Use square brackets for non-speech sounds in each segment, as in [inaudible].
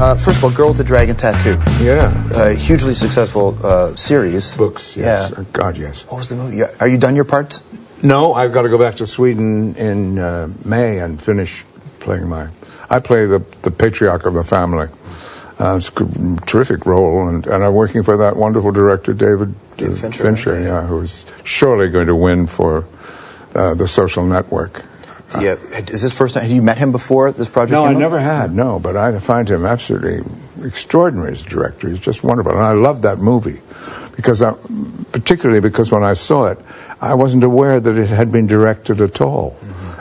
Uh, first of all, Girl with the Dragon Tattoo. Yeah. Uh, hugely successful uh, series. Books, yes. Yeah. God, yes. What was the movie? Are you done your parts? No, I've got to go back to Sweden in uh, May and finish playing my. I play the, the patriarch of the family. Uh, it's a terrific role, and, and I'm working for that wonderful director, David, uh, Fincher, Fincher yeah, who's surely going to win for uh, the social network. Uh, yeah. Is this first time? Have you met him before this project? No, I out? never had, no, but I find him absolutely extraordinary as a director. He's just wonderful. And I love that movie, because I, particularly because when I saw it, I wasn't aware that it had been directed at all.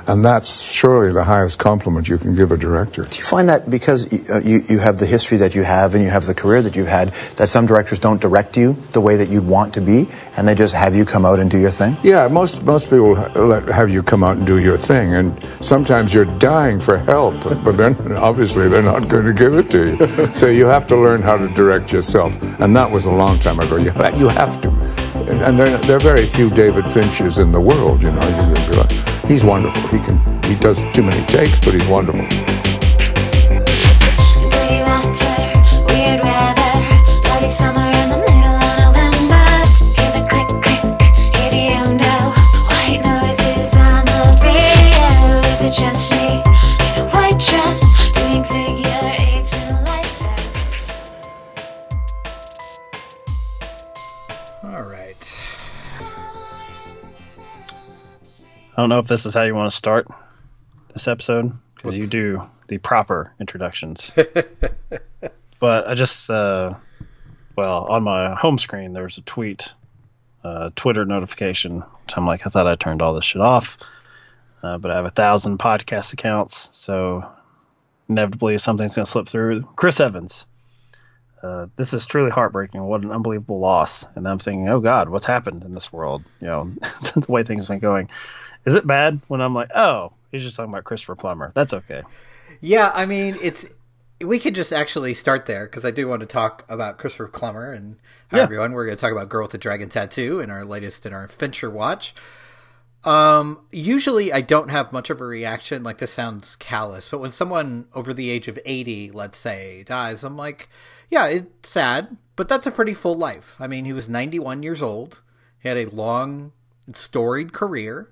And that's surely the highest compliment you can give a director. Do you find that because uh, you, you have the history that you have and you have the career that you've had, that some directors don't direct you the way that you'd want to be, and they just have you come out and do your thing? Yeah, most most people let, have you come out and do your thing, and sometimes you're dying for help, [laughs] but then obviously they're not going to give it to you. so you have to learn how to direct yourself, and that was a long time ago. You ha- you have to, and, there there are very few David Finchers in the world. You know, he's wonderful. He can he does too many takes, but he's wonderful. I don't know if this is how you want to start this episode because you do the proper introductions. [laughs] but I just, uh, well, on my home screen, there's a tweet, uh, Twitter notification. So I'm like, I thought I turned all this shit off. Uh, but I have a thousand podcast accounts, so inevitably something's going to slip through. Chris Evans. Uh, this is truly heartbreaking. What an unbelievable loss. And I'm thinking, oh God, what's happened in this world? You know, [laughs] the way things have been going. Is it bad when I'm like, oh, he's just talking about Christopher Plummer? That's okay. Yeah, I mean, it's we could just actually start there because I do want to talk about Christopher Plummer and hi Yeah. everyone. We're going to talk about Girl with the Dragon Tattoo in our latest in our Fincher watch. Um, usually I don't have much of a reaction. Like this sounds callous, but when someone over the age of eighty, let's say, dies, I'm like, yeah, it's sad, but that's a pretty full life. I mean, he was 91 years old. He had a long, storied career.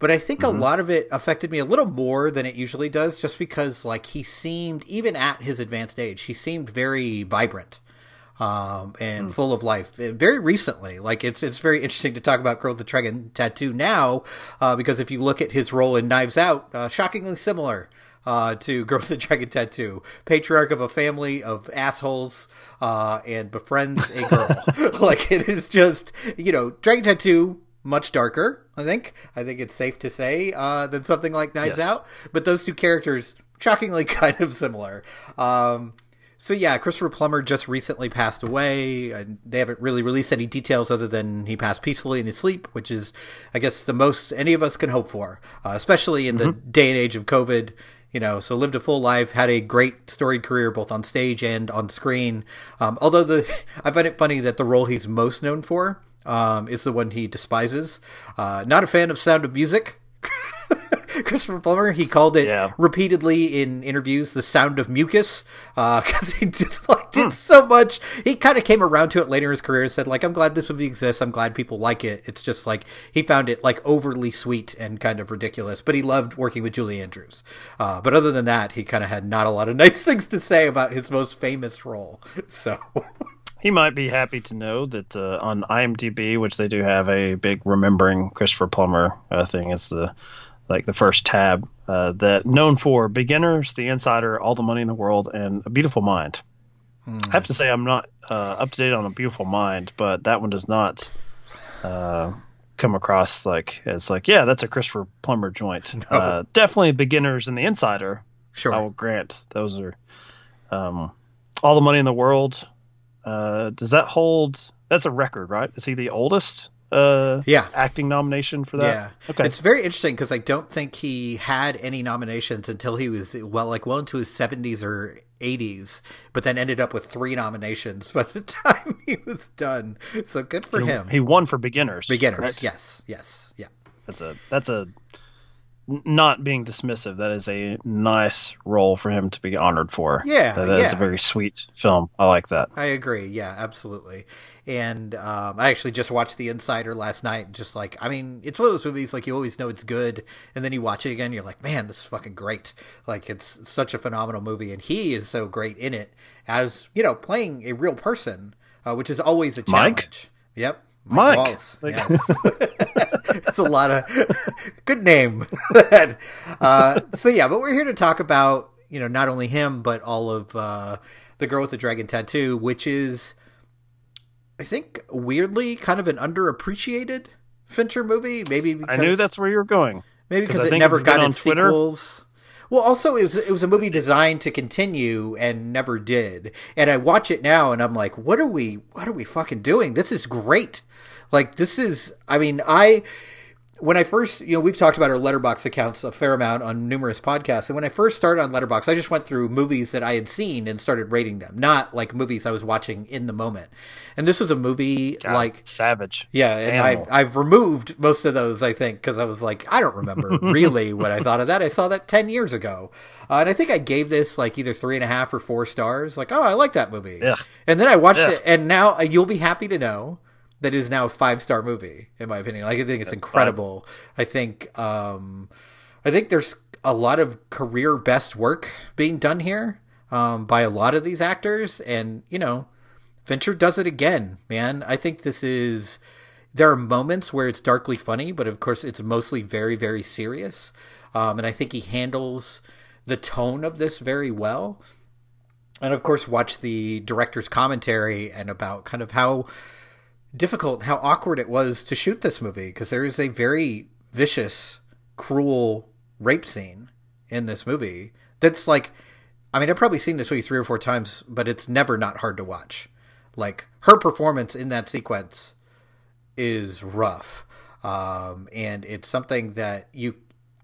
But I think a lot of it affected me a little more than it usually does, just because, like, he seemed, even at his advanced age, he seemed very vibrant um, and full of life. Uh, Very recently, like it's it's very interesting to talk about Girl with the Dragon Tattoo now, uh, because if you look at his role in Knives Out, uh, shockingly similar. Uh, to [laughs] Girls the Dragon Tattoo, patriarch of a family of assholes, uh, and befriends a girl. [laughs] [laughs] like it is just, you know, Dragon Tattoo, much darker, I think. I think it's safe to say, uh, than something like Knives Yes. Out. But those two characters, shockingly kind of similar. Um, so yeah, Christopher Plummer just recently passed away. And they haven't really released any details other than he passed peacefully in his sleep, which is, I guess, the most any of us can hope for, uh, especially in the day and age of COVID. You know, so lived a full life, had a great storied career both on stage and on screen. Um, although the, [laughs] I find it funny that the role he's most known for um, is the one he despises. Uh, not a fan of Sound of Music. [laughs] [laughs] Christopher Plummer, he called it Yeah. repeatedly in interviews the sound of mucus [laughs] because he just liked it so much. He kind of came around to it later in his career and said, like, I'm glad this movie exists. I'm glad people like it. It's just like he found it like overly sweet and kind of ridiculous, but he loved working with Julie Andrews. Uh, but other than that, he kind of had not a lot of [laughs] nice things to say about his most famous role. So. He might be happy to know that uh, on IMDb, which they do have a big remembering Christopher Plummer uh, thing, is the like the first tab uh, that known for beginners, The Insider, All the Money in the World, and A Beautiful Mind. I have to say I'm not uh, up to date on A Beautiful Mind, but that one does not uh, come across like as like yeah, that's a Christopher Plummer joint. [laughs] Uh, definitely beginners and The Insider. Sure. I will grant those are um, all the money in the world. Uh, does that hold? That's a record, right? Is he the oldest? Uh, Yeah. acting nomination for that. Yeah. Okay. It's very interesting because I don't think he had any nominations until he was well, like well into his seventies or eighties, but then ended up with three nominations by the [laughs] time he was done. So good for he, him. he won for beginners. Beginners, correct? yes, yes, yeah. That's a that's a not being dismissive, that is a nice role for him to be honored for. Yeah, that that is yeah. a very sweet film. I like that. I agree. Yeah, absolutely. And um, I actually just watched The Insider last night. Just like, I mean, it's one of those movies like you always know it's good, and then you watch it again, you're like, man, this is fucking great. Like, it's such a phenomenal movie, and he is so great in it as you know playing a real person, uh, which is always a challenge. Mike? Yep. Mike. Like- Yes. [laughs] [laughs] it's a lot of [laughs] good name. [laughs] uh, so yeah, but we're here to talk about you know not only him but all of uh, the girl with the dragon tattoo, which is I think weirdly kind of an underappreciated Fincher movie. Maybe because, I knew that's where you were going. Maybe because it never if you've been got its Twitter- sequels. Well, also it was it was a movie designed to continue and never did. And I watch it now and I'm like, what are we what are we fucking doing? This is great. Like this is I mean, I when I first, you know, we've talked about our Letterboxd accounts a fair amount on numerous podcasts. And when I first started on Letterboxd, I just went through movies that I had seen and started rating them, not like movies I was watching in the moment. And this was a movie God, like Savage. yeah, and Animal. I've, I've removed most of those, I think, because I was like, I don't remember [laughs] really what I thought of that. I saw that 10 years ago. Uh, and I think I gave this like either three and a half or four stars. Like, oh, I like that movie. Ugh. And then I watched Ugh. it, and now uh, you'll be happy to know that is now a five star movie, in my opinion. Like, I think it's incredible. I think, um, I think there's a lot of career best work being done here um, by a lot of these actors. And, you know, Fincher does it again, man. I think this is. There are moments where it's darkly funny, but of course, it's mostly very, very serious. Um, and I think he handles the tone of this very well. And of course, watch the director's commentary and about kind of how difficult, how awkward it was to shoot this movie because there is a very vicious, cruel rape scene in this movie that's like I mean, I've probably seen this movie three or four times, but it's never not hard to watch. Like her performance in that sequence is rough, um, and it's something that you.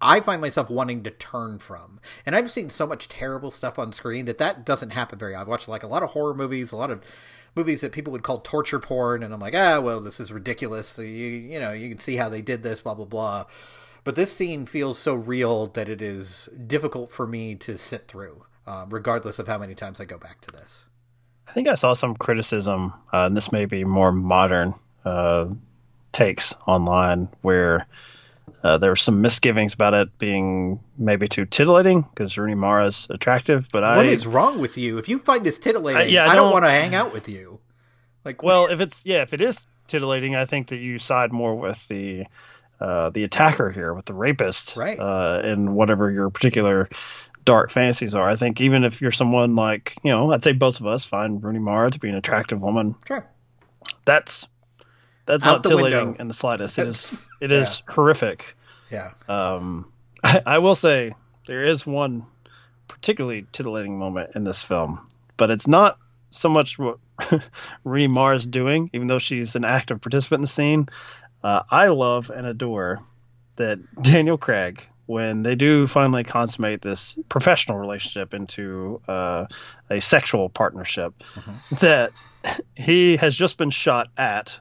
I find myself wanting to turn from, and I've seen so much terrible stuff on screen that that doesn't happen very. I've watched like a lot of horror movies, a lot of movies that people would call torture porn, and I'm like, ah, well, this is ridiculous. So you you know you can see how they did this, blah blah blah. But this scene feels so real that it is difficult for me to sit through, um, regardless of how many times I go back to this. I think I saw some criticism, uh, and this may be more modern uh, takes online, where uh, there were some misgivings about it being maybe too titillating because Rooney Mara's attractive. But I, what is wrong with you? If you find this titillating, I- yeah, I don't, don't- want to hang out with you. Like, well, if it's yeah, if it is titillating, I think that you side more with the uh, the attacker here, with the rapist, Right. Uh, in whatever your particular dark fantasies are. I think even if you're someone like you know, I'd say both of us find Rooney Mara to be an attractive woman. sure. That's that's Out not titillating window. in the slightest. It is [laughs] it is horrific. Yeah. Um, I, I will say there is one particularly titillating moment in this film, but it's not so much what [laughs] Rooney Mara's doing, even though she's an active participant in the scene. Uh, I love and adore that [laughs] Daniel Craig, when they do finally consummate this professional relationship into uh, a sexual partnership, that he has just been shot at.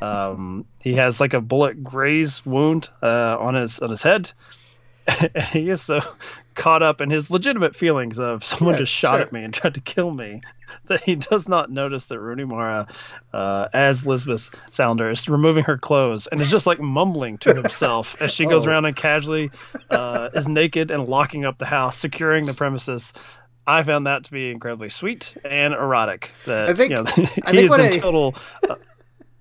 Um, he has like a bullet graze wound uh, on his on his head, [laughs] and he is so caught up in his legitimate feelings of someone Yeah, just shot sure. at me and tried to kill me [laughs] that he does not notice that Rooney Mara, uh, as Elizabeth Salander, is removing her clothes and is just like mumbling to himself [laughs] as she goes Oh. around and casually uh, is naked and locking up the house, securing the premises. I found that to be incredibly sweet and erotic. That I think- you know, I he think is what in I- total. Uh,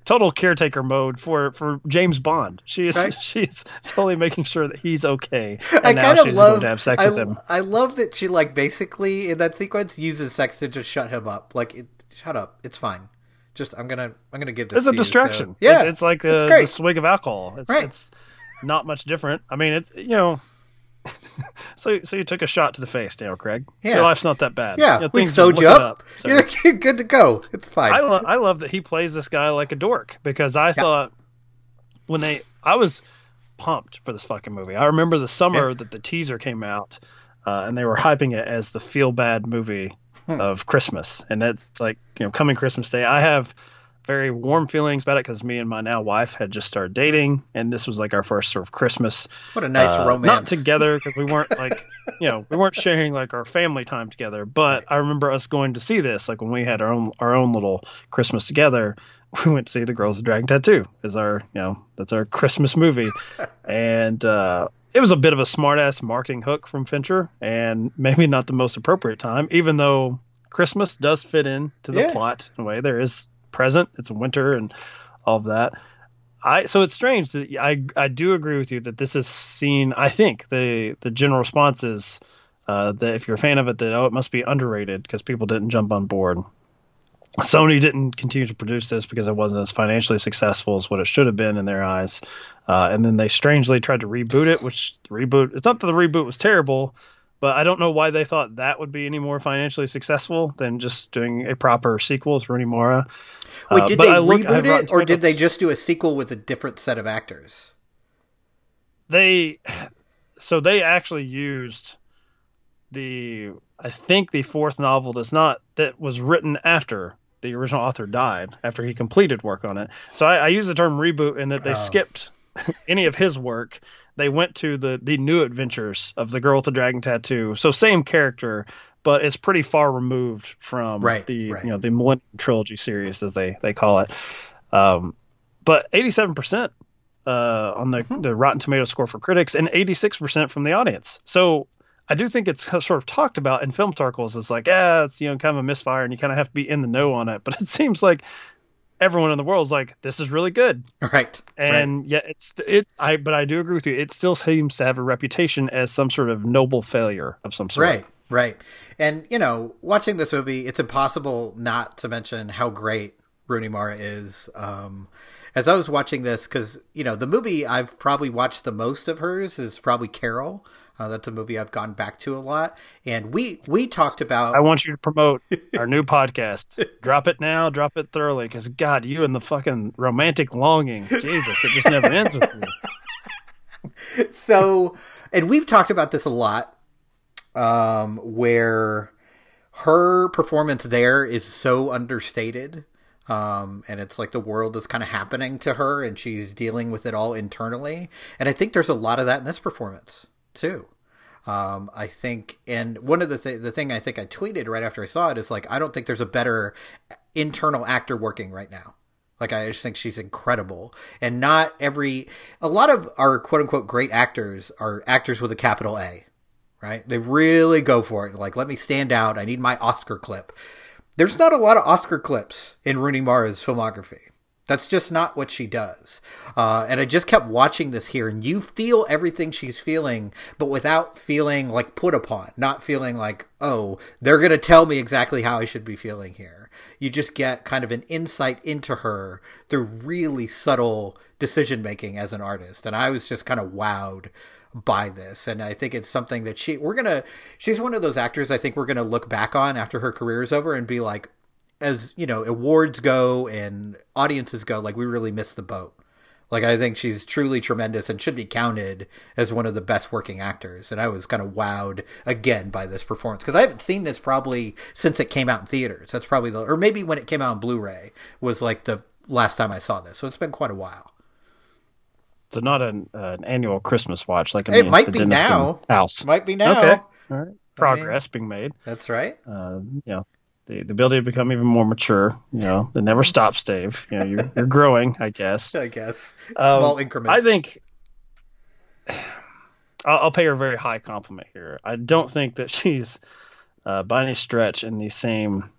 Total caretaker mode for for James Bond. She is Right. [laughs] she's totally making sure that he's okay, I and now kind of she's love. going to have sex I, with him. I love that she like basically in that sequence uses sex to just shut him up. Like, it, shut up, it's fine. Just I'm gonna I'm gonna give this. It's a you, so- distraction. Yeah, it's, it's like uh, great. the swig of alcohol. It's, Right. it's not much different. I mean, it's you know. [laughs] so so you took a shot to the face, Dale Craig. Yeah. Your life's not that bad. Yeah, You know, we sewed you it up. So- You're, good to go. It's fine. I, lo- I love that he plays this guy like a dork because I thought when they I was pumped for this fucking movie. I remember the summer Yeah. that the teaser came out, uh, and they were hyping it as the feel bad movie Hmm. of Christmas, and that's like you know coming Christmas Day. I have very warm feelings about it because me and my now wife had just started dating, and this was like our first sort of Christmas. What a nice uh, romance. Not together because we weren't like, [laughs] you know, we weren't sharing like our family time together. But I remember us going to see this like when we had our own our own little Christmas together. [laughs] We went to see The Girls with Dragon Tattoo as our, you know, that's our Christmas movie, [laughs] and uh, it was a bit of a smartass marketing hook from Fincher, and maybe not the most appropriate time, even though Christmas does fit in to the Yeah. plot in a way. There is present, it's winter, and all of that. I so it's strange that I I do agree with you that this is seen. I think the the general response is uh, that if you're a fan of it, that oh it must be underrated because people didn't jump on board. Sony didn't continue to produce this because it wasn't as financially successful as what it should have been in their eyes. Uh, and then they strangely tried to reboot it, which reboot, it's not that the reboot was terrible, but I don't know why they thought that would be any more financially successful than just doing a proper sequel with Rooney Mara. Wait, Uh, did but they look- reboot it, or did they just do a sequel with a different set of actors? they so they actually used the I think the fourth novel that's not that was written after the original author died after he completed work on it. So I, I use the term reboot in that they Oh. skipped [laughs] any of his work. They went to the the new adventures of the girl with the dragon tattoo. So same character, but it's pretty far removed from Right, the right. you know the Millennium Trilogy series as they they call it. Um, but eighty seven percent uh, on the, Mm-hmm. the Rotten Tomato score for critics and 86% from the audience. So I do think it's sort of talked about in film circles It's like, yeah, it's, you know, kind of a misfire and you kind of have to be in the know on it. [laughs] But it seems like everyone in the world is like, this is really good. Right. And yet it's, it, I, but I do agree with you. It still seems to have a reputation as some sort of noble failure of some sort. Right, right. And, you know, watching this movie, it's impossible not to mention how great Rooney Mara is. Um, as I was watching this, because, you know, the movie I've probably watched the most of hers is probably Carol. Uh, that's a movie I've gone back to a lot. And we, we talked about. I want you to promote our new podcast. Drop it now, drop it thoroughly, because God, you and the fucking romantic longing, Jesus, it just never ends with you. [laughs] so and we've talked about this a lot um where her performance there is so understated um and it's like the world is kind of happening to her and she's dealing with it all internally and i think there's a lot of that in this performance too um, I think, and one of the th- the thing I think I tweeted right after I saw it is like I don't think there's a better internal actor working right now. Like I just think she's incredible, and not every a lot of our quote unquote great actors are actors with a capital A, right? They really go for it. Like let me stand out. I need my Oscar clip. There's not a lot of Oscar clips in Rooney Mara's filmography. That's just not what she does. Uh, and I just kept watching this here, and you feel everything she's feeling, but without feeling like put upon, not feeling like, oh, they're going to tell me exactly how I should be feeling here. You just get kind of an insight into her through really subtle decision making as an artist. And I was just kind of wowed by this and i think it's something that she we're gonna she's one of those actors i think we're gonna look back on after her career is over and be like as you know awards go and audiences go like we really missed the boat. Like i think she's truly tremendous and should be counted as one of the best working actors. And i was kind of wowed again by this performance because i haven't seen this probably since it came out in theaters. That's probably the or maybe when it came out on blu-ray was like the last time i saw this. So it's been quite a while. So not an, uh, an annual Christmas watch like in It the, might be now. house. might be now. Okay, all right. Progress being made. that's right. Uh, know, the, the ability to become even more mature. You know, it never stops, Dave. You know, you're you're growing, I guess. [laughs] i guess Um, small increments I think [sighs] I'll, I'll pay her a very high compliment here. I don't think that she's uh, by any stretch in the same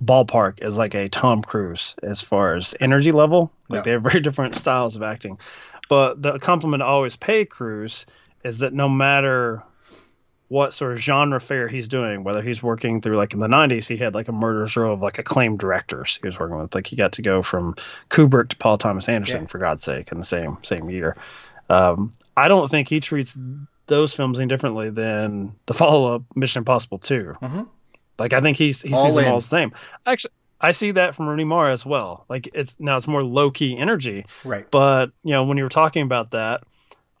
ballpark as like a Tom Cruise as far as energy level. Like No. they have very [laughs] different styles of acting. But the compliment I always pay Cruise is that no matter what sort of genre fare he's doing, whether he's working through like in the '90s, he had like a murderer's row of like acclaimed directors he was working with. Like he got to go from Kubrick to Paul Thomas Anderson, Yeah. for God's sake, in the same same year. Um, I don't think he treats those films any differently than the follow-up Mission Impossible 2. Mhm. Like I think he's he All sees them all the same. Actually, I see that from Rooney Mara as well. Like it's now it's more low-key energy, right but you know when you were talking about that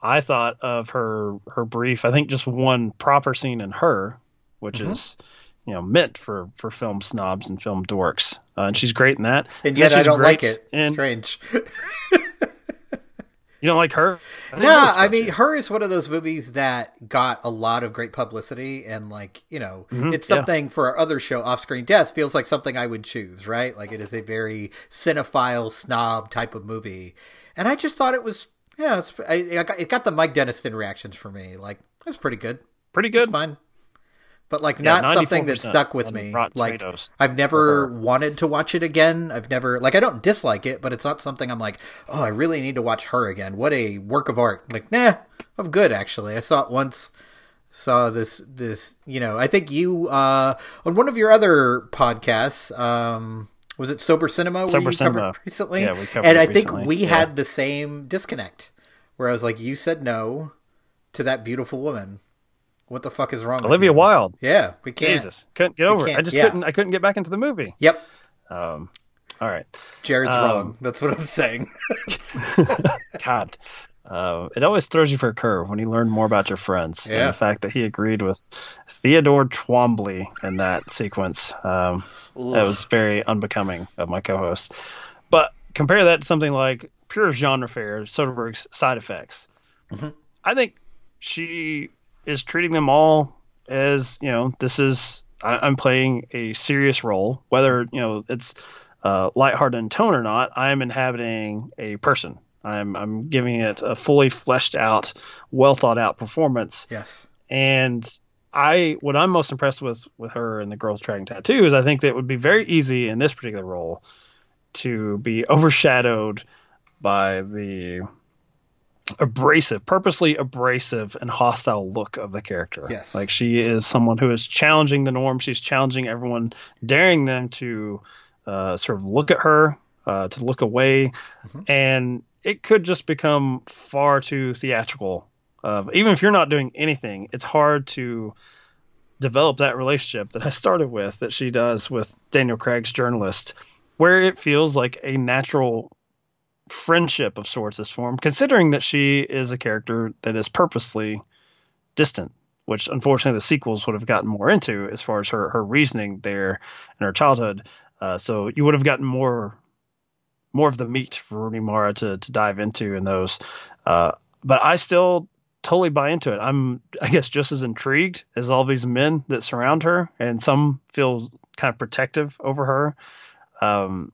i thought of her her brief i think just one proper scene in her which Mhm. is you know meant for for film snobs and film dorks, uh, and she's great in that. And yet I don't like it. in- Strange. [laughs] you don't like her? I [laughs] No, I mean, her is one of those movies that got a lot of great publicity, and like you know, it's Mm-hmm. yeah. something for our other show, Off Screen Death, feels like something I would choose, right? Like it is a very cinephile snob type of movie, and I just thought it was, yeah, it's, I, I got, it got the Mike Deniston reactions for me. Like it's pretty good, pretty it's good. fine, but like Yeah, not something that stuck with me. Like I've never wanted to watch it again. I've never like I don't dislike it, but it's not something I'm like, oh, I really need to watch her again. What a work of art! Like, nah, I'm good actually. I saw it once. Saw this this you know I think you uh on one of your other podcasts um was it Sober Cinema Sober Cinema. covered recently Yeah, we covered and I think we Yeah. had the same disconnect where I was like you said no to that beautiful woman what the fuck is wrong with Olivia? Wilde. yeah we can't Jesus, couldn't get over it. I just yeah. couldn't. I couldn't get back into the movie. yep Um, all right. Jared's Um, wrong. That's what I'm saying. [laughs] God, uh, it always throws you for a curve when you learn more about your friends. Yeah. And the fact that he agreed with Theodore Twombly in that sequence, um, that was very unbecoming of my co-host. But compare that to something like pure genre fare, Soderbergh's Side Effects. I think she is treating them all as you know this is I, I'm playing a serious role, whether you know it's uh, lighthearted in tone or not. I am inhabiting a person. I'm I'm giving it a fully fleshed out, well thought out performance. yes. And I what I'm most impressed with with her and the girls dragging tattoo is I think that it would be very easy in this particular role to be overshadowed by the abrasive, purposely abrasive and hostile look of the character. Yes. Like she is someone who is challenging the norm. She's challenging everyone, daring them to uh, sort of look at her, uh, to look away, and it could just become far too theatrical. Uh, even if you're not doing anything, it's hard to develop that relationship that I started with that she does with Daniel Craig's journalist, where it feels like a natural friendship of sorts is formed, considering that she is a character that is purposely distant, which unfortunately the sequels would have gotten more into as far as her, her reasoning there in her childhood. Uh, so you would have gotten more more of the meat for Rooney Mara to, to dive into in those. Uh, but I still totally buy into it. I'm, I guess, just as intrigued as all these men that surround her, and some feel kind of protective over her. Um,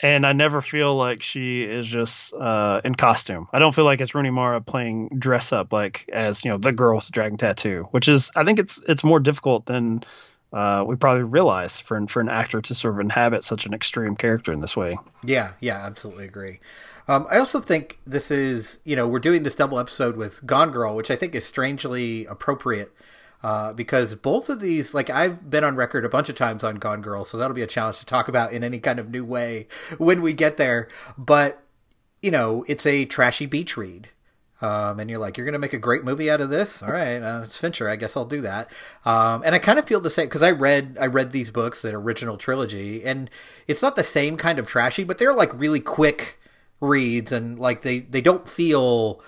and I never feel like she is just uh, in costume. I don't feel like it's Rooney Mara playing dress up like as you know the girl with the dragon tattoo, which is I think it's it's more difficult than uh, we probably realize for an, for an actor to sort of inhabit such an extreme character in this way. Yeah, yeah, absolutely agree. Um, I also think this is, you know, we're doing this double episode with Gone Girl, which I think is strangely appropriate uh, because both of these, like, I've been on record a bunch of times on Gone Girl, so that'll be a challenge to talk about in any kind of new way [laughs] when we get there. But, you know, it's a trashy beach read. Um, and you're like, you're going to make a great movie out of this. All right. Uh, it's Fincher. I guess I'll do that. Um, and I kind of feel the same because I read, I read these books, that original trilogy, and it's not the same kind of trashy, but they're like really quick reads and like they, they don't feel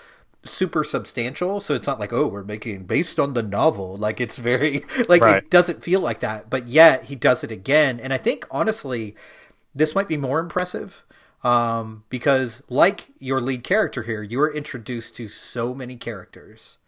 super substantial. So it's not like, oh, we're making based on the novel. Like it's very, [laughs] like Right. it doesn't feel like that, but yet he does it again. And I think honestly, this might be more impressive um, because like your lead character here you are introduced to so many characters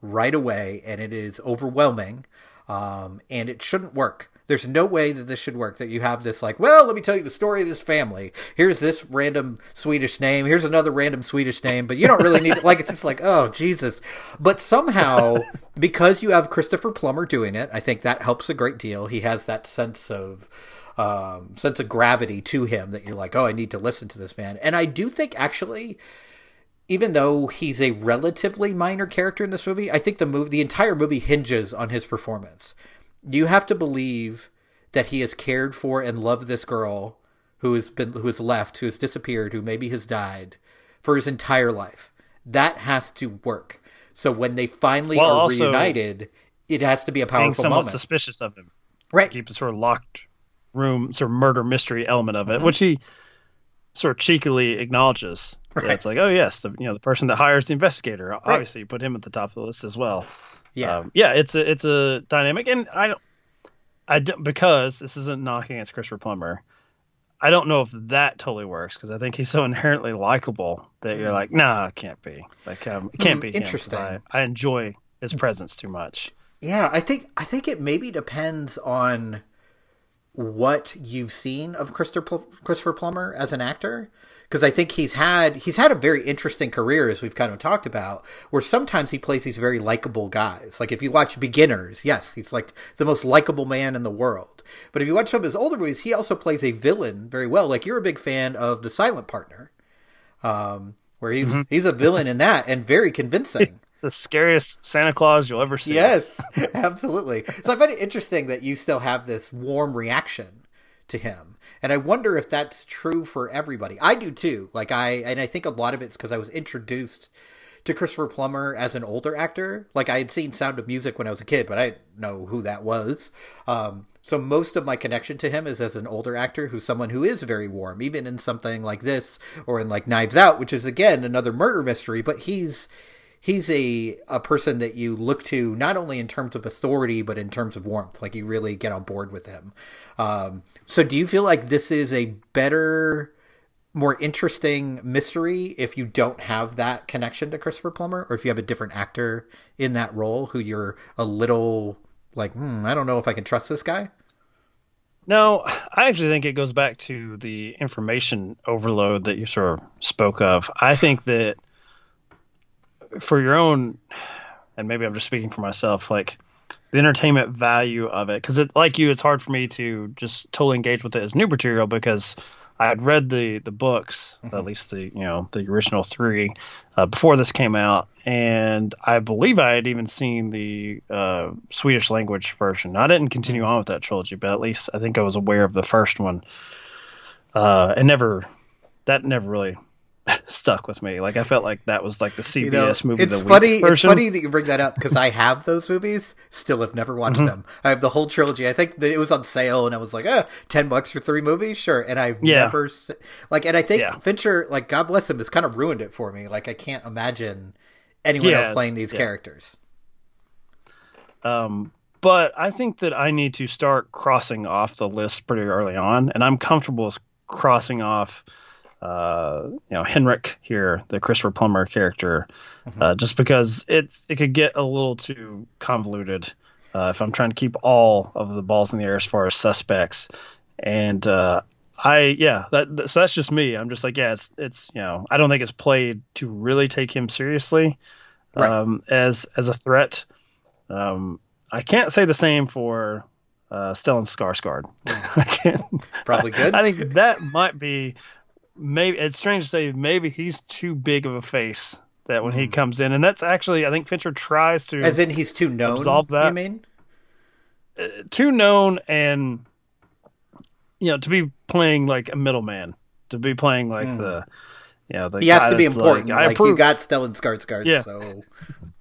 right away and it is overwhelming um, and it shouldn't work. There's no way that this should work that you have this like well let me tell you the story of this family. Here's this random swedish name. Here's another random swedish name but you don't really need it. like it's just like oh jesus. But somehow because you have christopher plummer doing it i think that helps a great deal. He has that sense of um, sense of gravity to him that you're like, oh, I need to listen to this man. And I do think actually, even though he's a relatively minor character in this movie, I think the movie, the entire movie hinges on his performance. You have to believe that he has cared for and loved this girl who has been who has left, who has disappeared, who maybe has died for his entire life. That has to work. So when they finally While are reunited, it has to be a Being powerful somewhat moment. suspicious of him. right. keep the sort of locked room sort of murder mystery element of it, which he sort of cheekily acknowledges. Right. It's like, oh yes, the you know the person that hires the investigator. Obviously, you put him at the top of the list as well. Yeah. Um, yeah, it's a it's a dynamic, and I don't. I don't, because this isn't knocking against Christopher Plummer. I don't know if that totally works because I think he's so [laughs] inherently likable that you're like, nah, it can't be. Like, um, it can't Hmm, be. interesting. I, I enjoy his presence too much. Yeah, I think I think it maybe depends on what you've seen of Christopher Pl- Christopher Plummer as an actor because I think he's had he's had a very interesting career as we've kind of talked about where sometimes he plays these very likable guys. Like if you watch Beginners yes he's like the most likable man in the world. But if you watch some of his older movies he also plays a villain very well. Like you're a big fan of The Silent Partner um where he's he's a villain in that and very convincing [laughs] The scariest Santa Claus you'll ever see. Yes, [laughs] absolutely. So I find it interesting that you still have this warm reaction to him. And I wonder if that's true for everybody. I do too. Like I and I think a lot of it's because I was introduced to Christopher Plummer as an older actor. Like I had seen Sound of Music when I was a kid, but I didn't know who that was. Um, so most of my connection to him is as an older actor who's someone who is very warm, even in something like this or in like Knives Out, which is again another murder mystery, but he's he's a a person that you look to not only in terms of authority but in terms of warmth. Like you really get on board with him. Um, so do you feel like this is a better more interesting mystery if you don't have that connection to christopher plummer or if you have a different actor in that role who you're a little like hmm, i don't know if i can trust this guy? No, I actually think it goes back to the information overload that you sort of spoke of. I think that for your own, and maybe I'm just speaking for myself, like the entertainment value of it, because it, like you, it's hard for me to just totally engage with it as new material because I had read the the books, at least the you know the original three, uh, before this came out, and I believe I had even seen the uh, Swedish language version. I didn't continue on with that trilogy, but at least I think I was aware of the first one. Uh, and never, that never really [laughs] stuck with me. Like I felt like that was like the CBS you know, movie. it's funny. It's funny that you bring that up because I have those movies. Still have never watched Mm-hmm. them. I have the whole trilogy. I think that it was on sale, and I was like, "Ah, ten bucks for three movies, sure." And I've Yeah. never se- like, and I think Yeah. Fincher, like, God bless him, has kind of ruined it for me. Like, I can't imagine anyone Yes, else playing these yeah. characters. Um, but I think that I need to start crossing off the list pretty early on, and I'm comfortable with crossing off, uh, you know, Henrik here, the Christopher Plummer character, uh, just because it's it could get a little too convoluted uh, if I'm trying to keep all of the balls in the air as far as suspects, and uh, I yeah that so that's just me. I'm just like yeah, it's it's you know I don't think it's played to really take him seriously Right. um, as as a threat. Um, I can't say the same for uh, Stellan Skarsgård. [laughs] I can't. Probably good. I think that might be maybe. It's strange to say maybe he's too big of a face that when he comes in, and that's actually I think Fincher tries to As in, he's too known. Absolve that. You mean? too known and you know to be playing like a middleman to be playing like the you know the Hmm. He has to be important. Like, I Like, you got Stellan Skarsgård, Yeah. so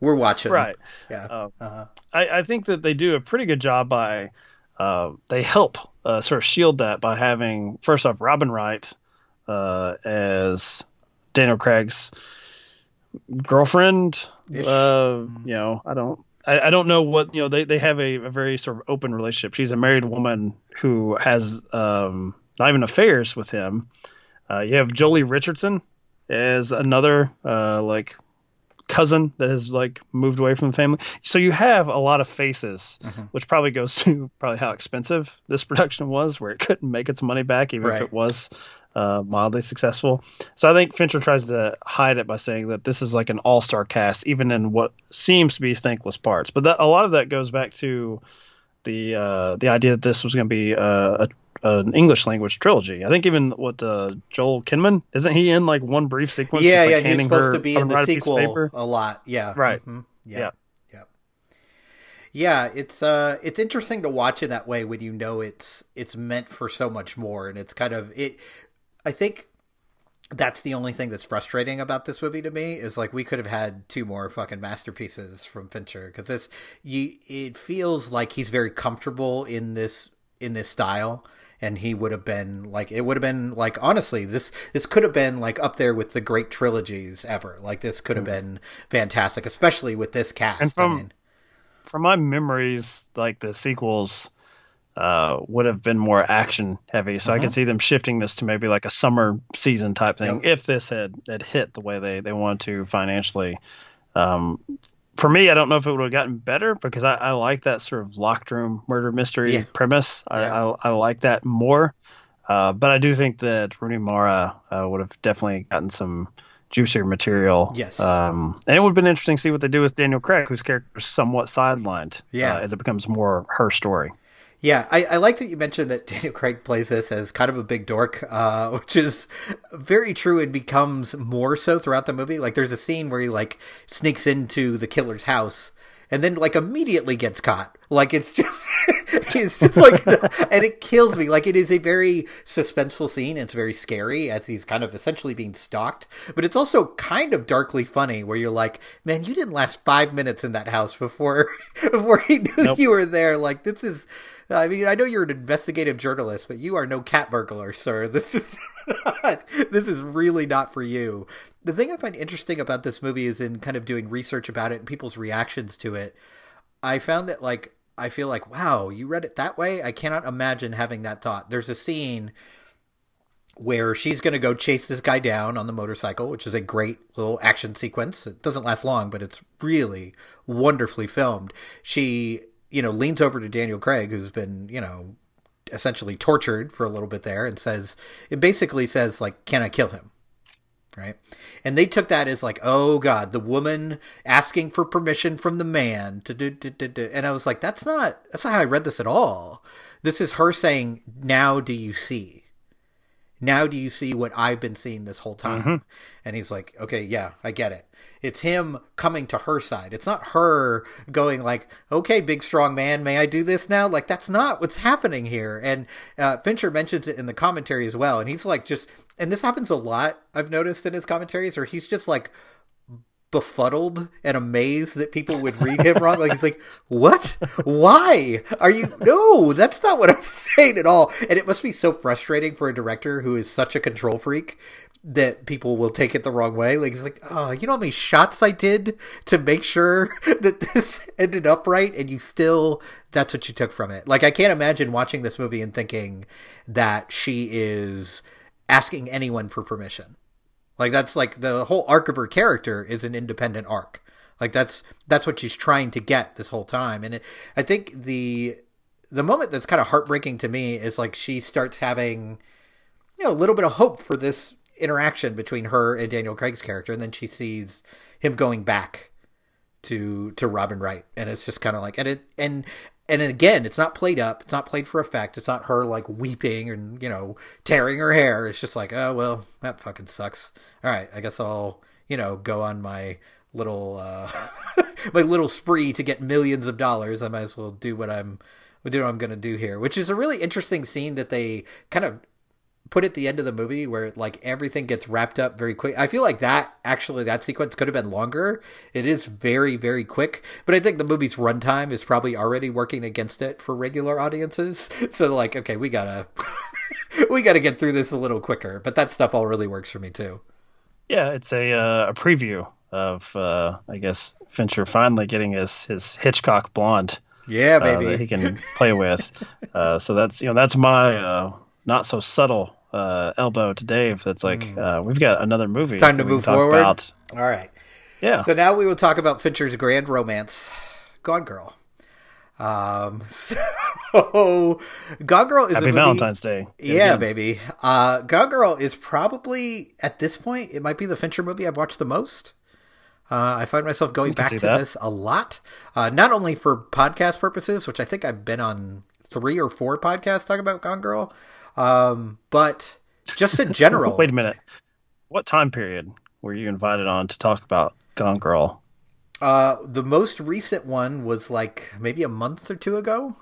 we're watching. right. Yeah. Um, Uh-huh. I, I think that they do a pretty good job by uh, they help uh, sort of shield that by having first off Robin Wright uh, as Daniel Craig's girlfriend. Uh, you know, I don't. I, I don't know what you know. They, they have a, a very sort of open relationship. She's a married woman who has um, not even affairs with him. Uh, you have Joely Richardson as another uh, like cousin that has like moved away from the family. So you have a lot of faces, which probably goes [laughs] to probably how expensive this [laughs] production was, where it couldn't make its money back even Right. if it was uh, mildly successful. So I think Fincher tries to hide it by saying that this is like an all-star cast, even in what seems to be thankless parts. But that, a lot of that goes back to the uh, the idea that this was going to be uh, a an English language trilogy. I think even what uh, Joel Kinnaman isn't he in like one brief sequence? Yeah, just, like, yeah. He's supposed to be in the sequel a lot. Yeah. Right. Mhm. Yeah. Yeah. Yeah. Yeah, it's uh it's interesting to watch in that way when you know it's it's meant for so much more and it's kind of it I think that's the only thing that's frustrating about this movie to me is like we could have had two more fucking masterpieces from Fincher because this you it feels like he's very comfortable in this in this style and he would have been like it would have been like honestly this this could have been like up there with the great trilogies ever. Like this could have hmm. been fantastic especially with this cast And from- I mean. from my memories, like the sequels, uh, would have been more action heavy. So I could see them shifting this to maybe like a summer season type thing if this had, had hit the way they, they wanted to financially. Um, for me, I don't know if it would have gotten better because I, I like that sort of locked room murder mystery Yeah. premise. I, Yeah. I, I like that more. Uh, but I do think that Rooney Mara uh, would have definitely gotten some juicier material. Yes. Um, and it would have been interesting to see what they do with Daniel Craig, whose character is somewhat sidelined. Yeah. uh, as it becomes more her story. Yeah, I, I like that you mentioned that Daniel Craig plays this as kind of a big dork, uh, [laughs] which is very true and becomes more so throughout the movie. Like, there's a scene where he like sneaks into the killer's house and then like immediately gets caught. Like, it's just, [laughs] it's just like, [laughs] and it kills me. Like, it is a very suspenseful scene. It's very scary as he's kind of essentially being stalked, but it's also kind of darkly funny where you're like, man, you didn't last five minutes in that house before, before he knew Nope. you were there. Like, this is. I mean, I know you're an investigative journalist, but you are no cat burglar, sir. [laughs] This is not, this is really not for you. The thing I find interesting about this movie is in kind of doing research about it and people's reactions to it. I found that like I feel like, wow, you read it that way? I cannot imagine having that thought. There's a scene where she's going to go chase this guy down on the motorcycle, which is a great little action sequence. It doesn't last long, but it's really wonderfully filmed. She, you know, leans over to Daniel Craig, who's been, you know, essentially tortured for a little bit there, and says, it basically says, like, can I kill him? Right. And they took that as like, oh God, the woman asking for permission from the man to do, do, do, do. And I was like, that's not, that's not how I read this at all. This is her saying, now do you see? now do you see what I've been seeing this whole time? Mm-hmm. And he's like, okay, yeah, I get it. It's him coming to her side. It's not her going like, okay, big strong man, may I do this now? Like that's not what's happening here. And uh, Fincher mentions it in the commentary as well. And he's like, just, and this happens a lot. I've noticed in his commentaries, where he's just like befuddled and amazed that people would read him wrong. Like he's like, "What? Why are you? No, that's not what I'm [laughs] saying at all." And it must be so frustrating for a director who is such a control freak that people will take it the wrong way. Like he's like, "Oh, you know how many shots I did to make sure [laughs] that this ended up right, and you still that's what you took from it." Like I can't imagine watching this movie and thinking that she is asking anyone for permission. Like that's like the whole arc of her character is an independent arc. Like that's that's what she's trying to get this whole time. And it, I think the the moment that's kind of heartbreaking to me is like she starts having you know a little bit of hope for this interaction between her and Daniel Craig's character, and then she sees him going back to to Robin Wright, and it's just kind of like and it and and again, it's not played up. It's not played for effect. It's not her like weeping and you know tearing her hair. It's just like, oh well, that fucking sucks. All right, I guess I'll you know go on my little uh [laughs] my little spree to get millions of dollars. I might as well do what I'm do what I'm gonna do here, which is a really interesting scene that they kind of put at the end of the movie where like everything gets wrapped up very quick. I feel like that actually that sequence could have been longer. It is very very quick, but I think the movie's runtime is probably already working against it for regular audiences. [laughs] So like, okay, we gotta [laughs] we gotta get through this a little quicker. But that stuff all really works for me too. Yeah, it's a uh, a preview of uh, I guess Fincher finally getting his his Hitchcock blonde Yeah, uh, baby. that he can play with. [laughs] uh, so that's you know that's my uh, not so subtle uh, elbow to Dave. That's like uh, we've got another movie. It's time to that we can move forward. About. all right. Yeah, So now we will talk about Fincher's grand romance, Gone Girl. Um, [laughs] so Gone Girl is a movie- Valentine's Day. Yeah, baby. Uh, Gone Girl is probably at this point it might be the Fincher movie I've watched the most. Uh, I find myself going back to that. this a lot, uh, not only for podcast purposes, which I think I've been on three or four podcasts talking about Gone Girl, um, but just in general. [laughs] Wait a minute. What time period were you invited on to talk about Gone Girl? Uh, the most recent one was like maybe a month or two ago.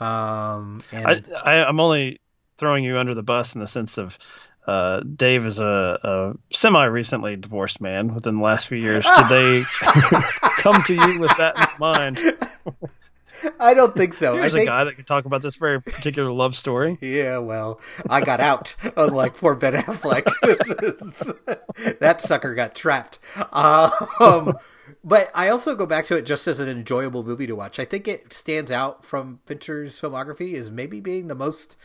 Um, and I, I I'm only throwing you under the bus in the sense of uh, Dave is a, a semi recently divorced man within the last few years. Did they [laughs] [laughs] come to you with that in mind? I don't think so. There's I think a guy that can talk about this very particular love story. [laughs] Yeah, well, I got out, unlike poor Ben Affleck. [laughs] that sucker got trapped. Um, But I also go back to it just as an enjoyable movie to watch. I think it stands out from Fincher's filmography as maybe being the most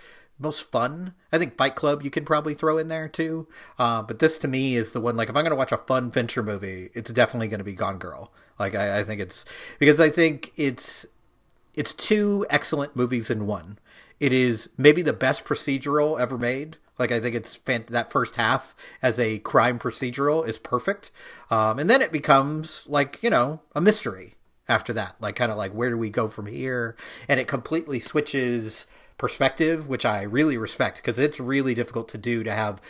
most fun. I think Fight Club you can probably throw in there too. Uh, but this to me is the one like if I'm going to watch a fun Fincher movie, it's definitely going to be Gone Girl. Like I, I think it's because I think it's it's two excellent movies in one. It is maybe the best procedural ever made. Like I think it's that first half as a crime procedural is perfect, um, and then it becomes like you know a mystery after that. Like kind of like where do we go from here? And it completely switches perspective, which I really respect because it's really difficult to do to have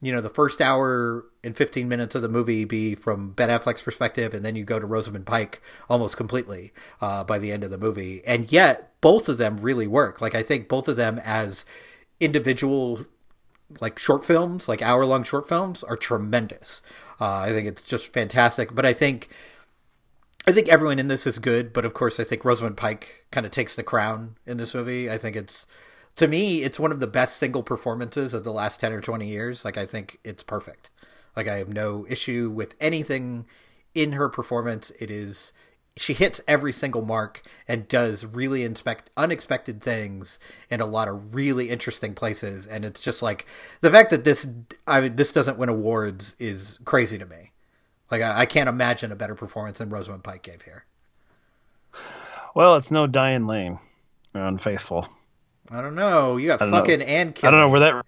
you know the first hour and 15 minutes of the movie be from Ben Affleck's perspective, and then you go to Rosamund Pike almost completely uh, by the end of the movie, and yet both of them really work. Like I think both of them as individual like short films, like hour long short films, are tremendous. Uh, I think it's just fantastic. But I think I think everyone in this is good, but of course I think Rosamund Pike kind of takes the crown in this movie. I think it's to me it's one of the best single performances of the last 10 or 20 years. Like I think it's perfect. Like I have no issue with anything in her performance. It is she hits every single mark and does really inspect unexpected things in a lot of really interesting places and it's just like the fact that this I mean, this doesn't win awards is crazy to me like I, I can't imagine a better performance than Rosamund Pike gave here Well, it's no Diane Lane, unfaithful. I don't know you got don't know. fucking and I don't know where that.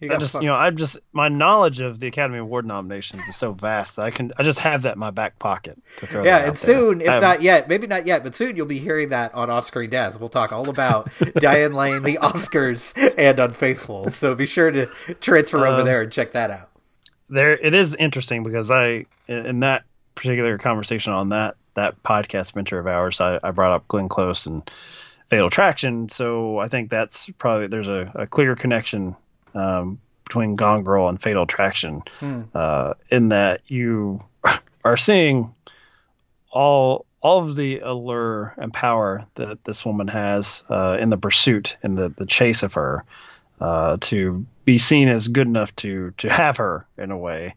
you I got just fuck- you know I'm just my knowledge of the Academy Award nominations is so vast that I can I just have that in my back pocket to throw. yeah, and out there. soon, if not yet, maybe not yet, but soon you'll be hearing that on Off Screen Death. We'll talk all about [laughs] Diane Lane, the Oscars, and Unfaithful. So be sure to transfer over Um, there and check that out. there it is interesting because I in in that particular conversation on that that podcast venture of ours I, I brought up Glenn Close and Fatal Attraction so I think that's probably there's a, a clear connection um, between Gone Girl and Fatal Attraction uh, in that you [laughs] are seeing all all of the allure and power that this woman has uh, in the pursuit in the the chase of her uh, to be seen as good enough to to have her in a way,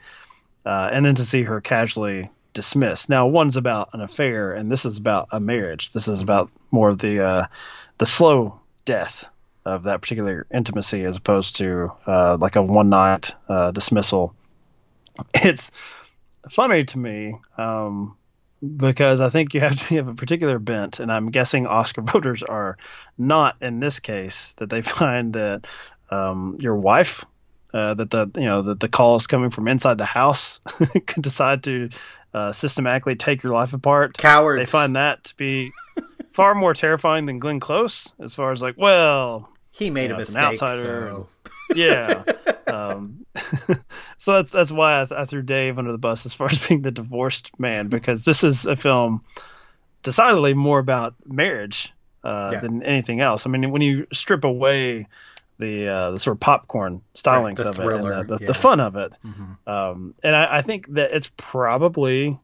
uh, and then to see her casually dismissed. Now, one's about an affair, and this is about a marriage. This is about more of the uh, the slow death of that particular intimacy, as opposed to uh, like a one night uh, dismissal. [laughs] It's funny to me um, because I think you have to have a particular bent, and I'm guessing Oscar [laughs] voters are not in this case that they [laughs] find that um, your wife, uh, that the you know that the call is coming from inside the house, can decide to uh, systematically take your life apart. Cowards. They find that to be [laughs] far more terrifying than Glenn Close, as far as like, well, He made you a know, an mistake. outsider so- [laughs] yeah. um, [laughs] so that's that's why I, I threw Dave under the bus as far as being the divorced man because this is a film decidedly more about marriage uh, Yeah. than anything else. I mean, when you strip away the uh, the sort of popcorn stylings the of thriller, it and the, the, yeah. the fun of it, Mhm. um, and I, I think that it's probably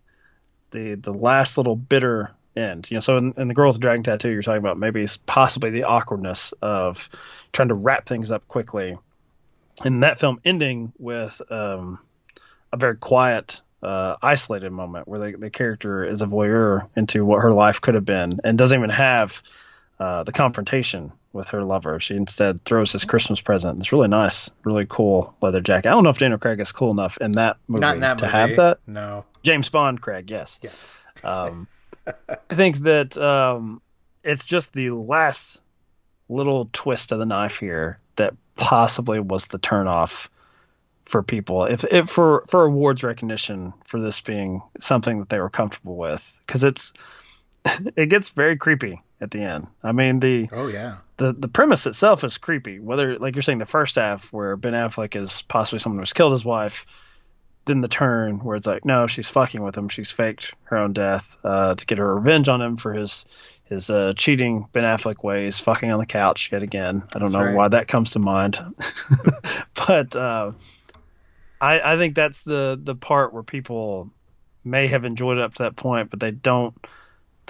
the the last little bitter end. You know, so in, in the girl with the dragon tattoo, you're talking about maybe it's possibly the awkwardness of trying to wrap things up quickly, and that film ending with um, a very quiet, uh, isolated moment where the, the character is a voyeur into what her life could have been and doesn't even have uh, the confrontation with her lover. She instead throws his Christmas present. It's really nice, really cool leather jacket. I don't know if Daniel Craig is cool enough in that movie Not in that to movie. have that. No. James Bond, Craig, yes. Yes. Um, I think that um, it's just the last little twist of the knife here that possibly was the turnoff for people. If, if for for awards recognition for this being something that they were comfortable with, because it's [laughs] it gets very creepy at the end. I mean the Oh yeah. the the premise itself is creepy. Whether like you're saying the first half where Ben Affleck is possibly someone who's killed his wife, then the turn where it's like no, she's fucking with him. She's faked her own death uh, to get her revenge on him for his his uh, cheating Ben Affleck ways, fucking on the couch yet again. I don't That's know right. why that comes to mind, [laughs] but uh, I I think that's the the part where people may have enjoyed it up to that point, but they don't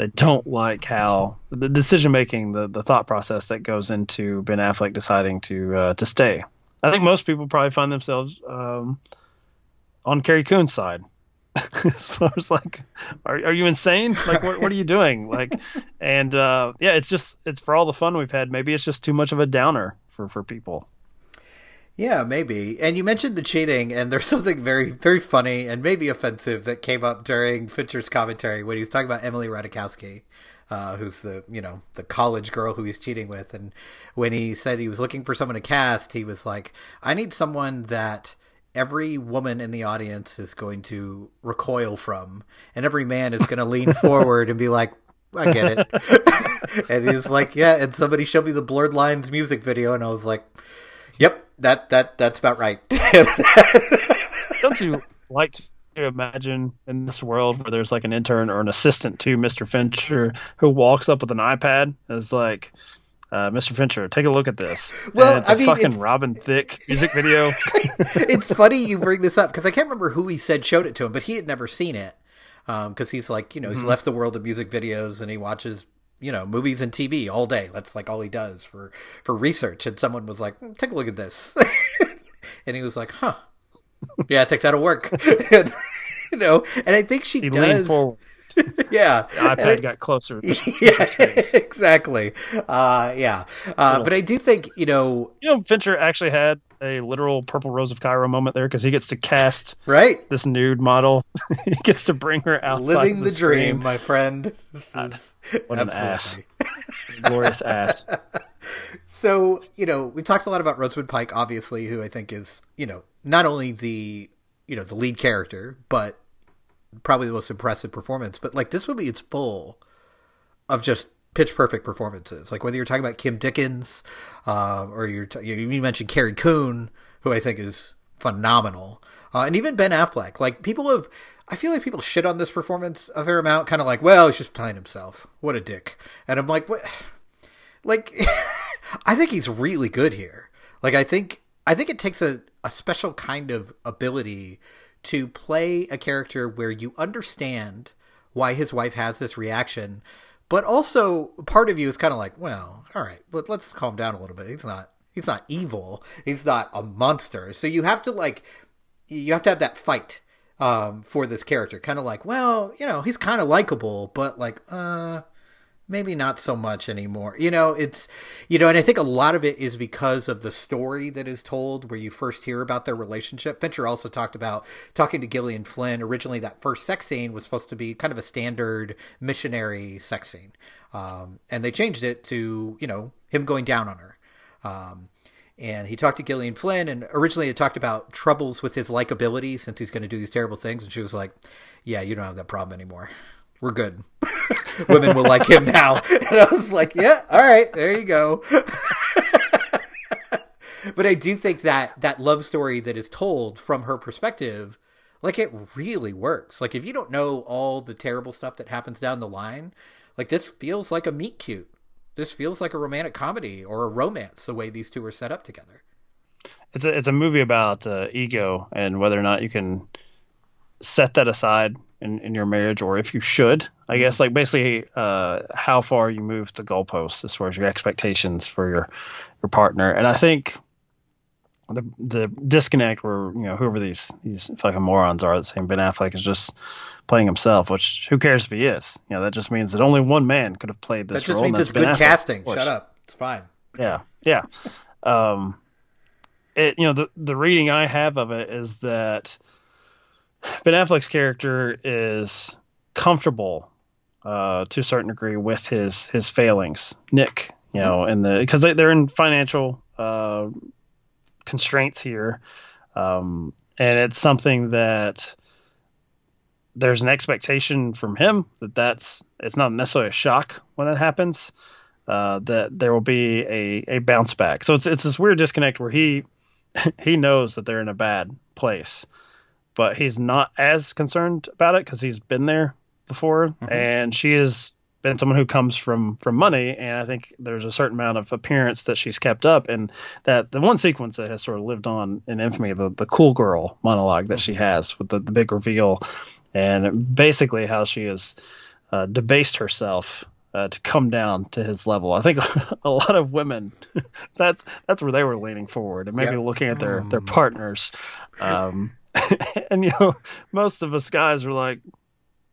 they don't like how the decision making, the the thought process that goes into Ben Affleck deciding to uh, to stay. I think most people probably find themselves um, on Carrie Coon's side [laughs] as far as like, are are you insane? Like, what what are you doing? [laughs] Like, and uh, yeah, it's just it's for all the fun we've had. Maybe it's just too much of a downer for for people. Yeah, maybe. And you mentioned the cheating, and there's [laughs] something very, very funny and maybe offensive that came up during Fincher's commentary when he was talking about Emily Ratajkowski, uh, who's the you know the college girl who he's cheating with, and when he said he was looking for someone to cast, he was like, "I need someone that." Every woman in the audience is going to recoil from, and every man is going to lean [laughs] forward and be like, I get it. [laughs] and he was like, Yeah, and somebody showed me the Blurred Lines music video, and I was like, Yep, that that that's about right. [laughs] Don't you like to imagine in this world where there's like an intern or an assistant to Mr. Fincher who walks up with an iPad and is like, uh, Mr. Fincher, take a look at this. Well, and it's a I mean, fucking it's- Robin Thicke music video. [laughs] [laughs] it's funny you bring this up because I can't remember who he said showed it to him, but he had never seen it because he's like, you know, he's left the world of music videos and he watches, you know, movies and TV all day. That's like all he does for for research. And someone was like, "Hmm, take a look at this, [laughs] and he was like, huh, yeah, I think that'll work. [laughs] And, you know, and I think she He does. [laughs] Yeah, The iPad And I- got closer. [laughs] yeah, exactly. Uh, yeah, uh, but I do think you know, You know, Fincher actually had a literal Purple Rose of Cairo moment there because he gets to cast right? this nude model. [laughs] he gets to bring her outside Living of the, dream, my friend. Is- What an ass. Glorious ass. So, you know, we talked a lot about Rosamund Pike, obviously, who I think is, you know, not only the, you know, the lead character, but probably the most impressive performance. But like this movie, it's full of just pitch perfect performances. Like whether you're talking about Kim Dickens, uh, or you're t- you mentioned Carrie Coon, who I think is phenomenal, uh, and even Ben Affleck. Like people have, I feel like people shit on this performance a fair amount, kind of like, well, he's just playing himself. What a dick. And I'm like, what? [sighs] like [laughs] I think he's really good here. Like I think I think it takes a, a special kind of ability to play a character where you understand why his wife has this reaction, but also part of you is kind of like, well, all right, but let's calm down a little bit. He's not he's not evil. He's not a monster. So you have to like you have to have that fight um, for this character. Kind of like, well, you know, he's kind of likable, but like, uh, maybe not so much anymore. You know, it's you know, and I think a lot of it is because of the story that is told where you first hear about their relationship. Fincher also talked about talking to Gillian Flynn. Originally, that first sex scene was supposed to be kind of a standard missionary sex scene, um, and they changed it to you know him going down on her. Um, and he talked to Gillian Flynn, and originally it talked about troubles with his likability since he's going to do these terrible things. And she was like, "Yeah, you don't have that problem anymore. We're good. [laughs] Women will like him now." [laughs] And I was like, "Yeah, all right, there you go." [laughs] but I do think that that love story that is told from her perspective, like it really works. Like if you don't know all the terrible stuff that happens down the line, like this feels like a meet cute. This feels like a romantic comedy or a romance the way these two are set up together. It's a it's a movie about uh, ego and whether or not you can set that aside in, in your marriage or if you should. I guess like basically uh, how far you move the goalposts as far as your expectations for your your partner. And I think the the disconnect where you know whoever these these fucking morons are that saying Ben Affleck is just playing himself, which who cares if he is? You know that just means that only one man could have played this That just role. means it's Ben good Affleck, casting. Shut up. It's fine. Yeah, yeah. Um, it you know the the reading I have of it is that Ben Affleck's character is comfortable uh, to a certain degree with his his failings. Nick, you know, and the because they, they're in financial uh, constraints here, um, and it's something that there's an expectation from him that that's it's not necessarily a shock when that happens uh, that there will be a, a bounce back. So it's it's this weird disconnect where he [laughs] he knows that they're in a bad place, but he's not as concerned about it because he's been there before, and she has been someone who comes from from money, and I think there's a certain amount of appearance that she's kept up, and that the one sequence that has sort of lived on in infamy, the the cool girl monologue that she has with the, the big reveal, and basically how she has uh, debased herself uh, to come down to his level. I think [laughs] a lot of women [laughs] that's that's where they were leaning forward and maybe Yeah. looking at their their partners. Um, [laughs] and you know, most of us guys are like,